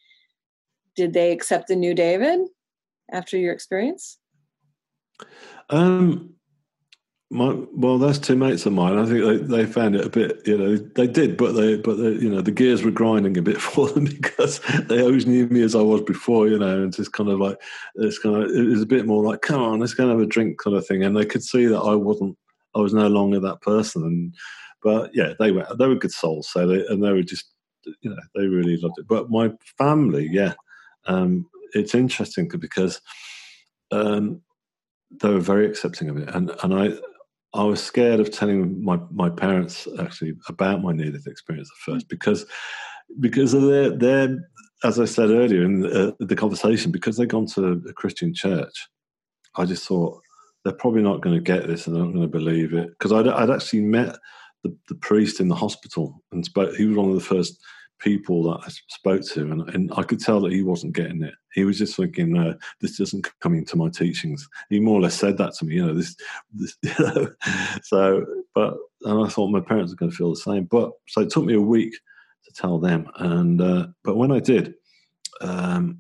Did they accept the new David after your experience? Um, my, well, that's two mates of mine. I think they, they found it a bit, you know, they did, but they, but they, you know, the gears were grinding a bit for them because they always knew me as I was before, you know, and just kind of like, it's kind of, it was a bit more like, come on, let's go and have a drink kind of thing. And they could see that I wasn't, I was no longer that person. And, but yeah, they were, they were good souls. So they, and they were just, you know, they really loved it. But my family, yeah, um, it's interesting because, um, they were very accepting of it. And, and I, I was scared of telling my, my parents actually about my near death experience at first because because of their their as I said earlier in the, uh, the conversation because they'd gone to a Christian church. I just thought they're probably not going to get this and they're not going to believe it because I'd, I'd actually met the, the priest in the hospital and spoke. He was one of the first people that I spoke to, and, and I could tell that he wasn't getting it. He was just thinking, "No, this doesn't come into my teachings." He more or less said that to me, you know. This, this, you know. So, but and I thought my parents are going to feel the same. But so it took me a week to tell them, and uh, but when I did, um,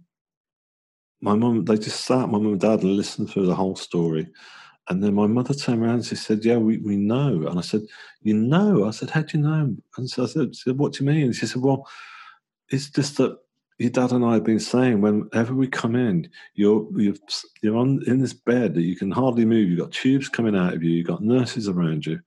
my mum they just sat, my mum and dad, and listened through the whole story. And then my mother turned around and she said, Yeah, we, we know. And I said, You know? I said, How do you know? And so I said, What do you mean? And she said, Well, it's just that your dad and I have been saying whenever we come in, you're you're you're on in this bed that you can hardly move. You've got tubes coming out of you. You've got nurses around you,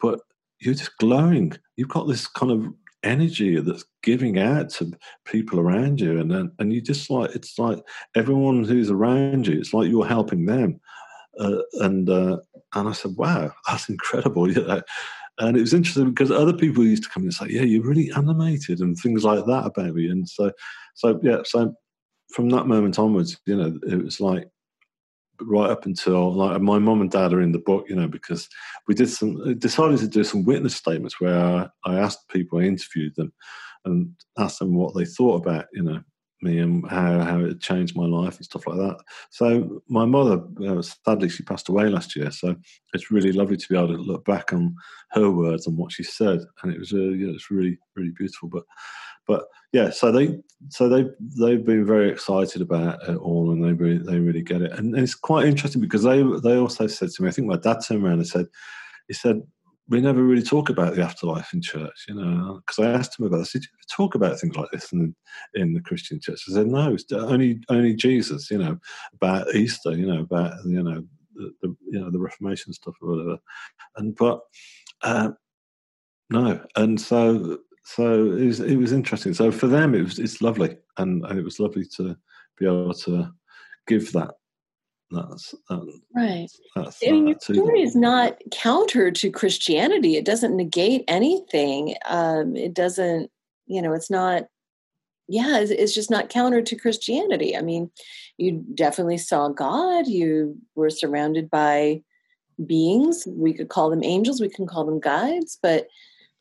but you're just glowing. You've got this kind of energy that's giving out to people around you, and and you just like it's like everyone who's around you. It's like you're helping them. Uh, and uh, and I said, "Wow, that's incredible!" Yeah. And it was interesting because other people used to come and say, "Yeah, you're really animated," and things like that about me. And so, so yeah, so from that moment onwards, you know, it was like right up until like my mum and dad are in the book, you know, because we did some decided to do some witness statements where I asked people, I interviewed them, and asked them what they thought about, you know, me and how how it changed my life and stuff like that. So my mother, uh, sadly, she passed away last year. So it's really lovely to be able to look back on her words and what she said, and it was uh, yeah, it's really really beautiful. But but yeah, so they so they they've been very excited about it all, and they really they really get it. And, and it's quite interesting because they they also said to me, I think my dad turned around and said, he said we never really talk about the afterlife in church, you know. Because I asked him about, it. I said, "Do you talk about things like this in in the Christian church?" I said, "No, only only Jesus, you know, about Easter, you know, about you know the, the you know the Reformation stuff or whatever." And but uh, no, and so so it was it was interesting. So for them, it was it's lovely, and, and it was lovely to be able to give that that's um, right. That's, and your story is not counter to Christianity. It doesn't negate anything. Um, it doesn't, you know, it's not. Yeah, it's, it's just not counter to Christianity. I mean, you definitely saw God. You were surrounded by beings. We could call them angels. We can call them guides. But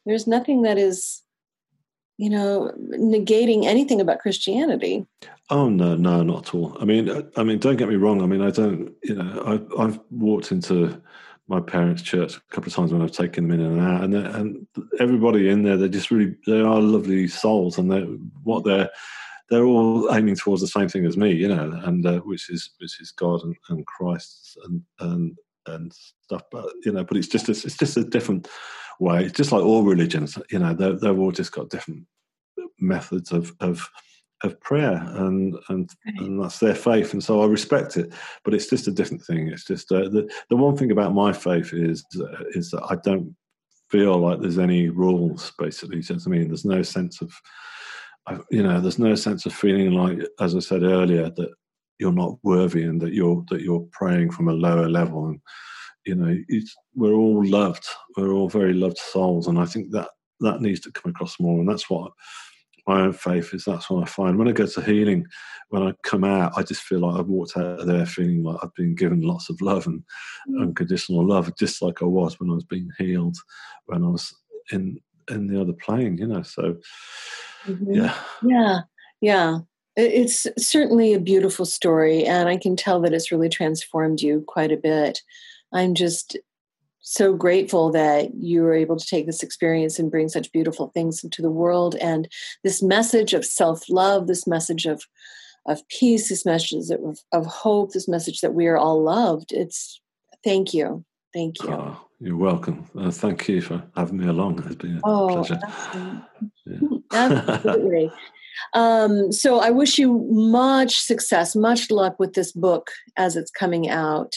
there's nothing that is you know, negating anything about Christianity. Oh no, no, not at all. I mean, uh, I mean, don't get me wrong. I mean, I don't. You know, I've I've walked into my parents' church a couple of times when I've taken them in and out, and and everybody in there, they're just really they are lovely souls, and they what they're they're all aiming towards the same thing as me, you know, and uh, which is which is God and, and Christ and and and stuff. But you know, but it's just a, it's just a different way. It's just like all religions, you know, they're, they've all just got different methods of of of prayer and and and that's their faith and so I respect it but it's just a different thing it's just uh, the the one thing about my faith is uh, is that I don't feel like there's any rules basically you know I mean there's no sense of you know there's no sense of feeling like as I said earlier that you're not worthy and that you're that you're praying from a lower level and you know, we're all loved. We're all very loved souls, and I think that that needs to come across more. And that's what my own faith is. That's what I find when I go to healing. When I come out, I just feel like I've walked out of there feeling like I've been given lots of love and mm. unconditional love, just like I was when I was being healed, when I was in in the other plane. You know, so mm-hmm. yeah, yeah, yeah. It's certainly a beautiful story, and I can tell that it's really transformed you quite a bit. I'm just so grateful that you were able to take this experience and bring such beautiful things into the world and this message of self-love this message of of peace this message of, of hope this message that we are all loved it's thank you thank you. Oh, you're welcome. Uh, thank you for having me along. It's been a oh, pleasure. absolutely, absolutely. Um, so I wish you much success, much luck with this book as it's coming out.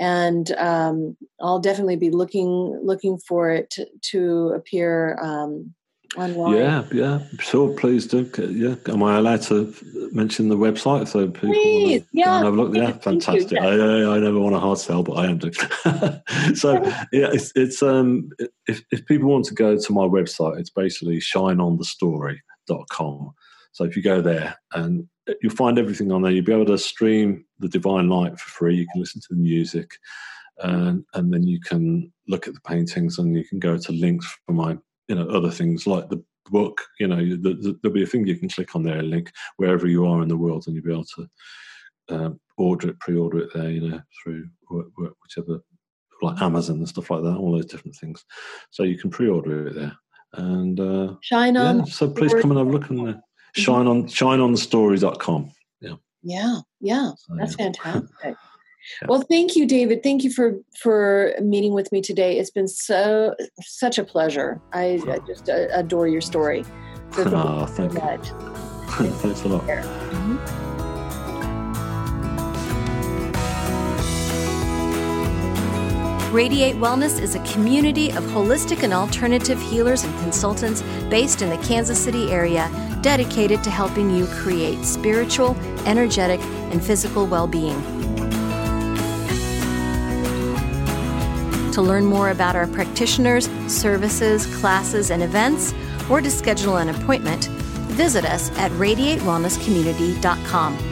And um, I'll definitely be looking looking for it to, to appear um, online. Yeah, yeah, sure. Please do. Yeah, am I allowed to mention the website so people please, yeah, have a look? Yeah, fantastic. I, I, I, never want a hard sell, but I am doing. so yeah, it's, it's um if if people want to go to my website, it's basically shineonthestory.com. So if you go there and you'll find everything on there. You'll be able to stream the Divine Light for free. You can listen to the music, and and then you can look at the paintings, and you can go to links for my you know other things like the book. You know, the, the, there'll be a thing you can click on there, link wherever you are in the world, and you'll be able to um, order it, pre-order it there. You know, through whichever like Amazon and stuff like that, all those different things. So you can pre-order it there. And uh, shine on. Yeah, so please come and have a look on there shine on shine on shineonthestory.com. Yeah. Yeah. Yeah. So, That's yeah. fantastic. Yeah. Well, thank you, David. Thank you for for meeting with me today. It's been so such a pleasure. I, I just uh, adore your story. So thank oh, thank you. So much. Thanks a lot. Mm-hmm. Radiate Wellness is a community of holistic and alternative healers and consultants based in the Kansas City area dedicated to helping you create spiritual, energetic, and physical well being. To learn more about our practitioners, services, classes, and events, or to schedule an appointment, visit us at radiatewellnesscommunity.com.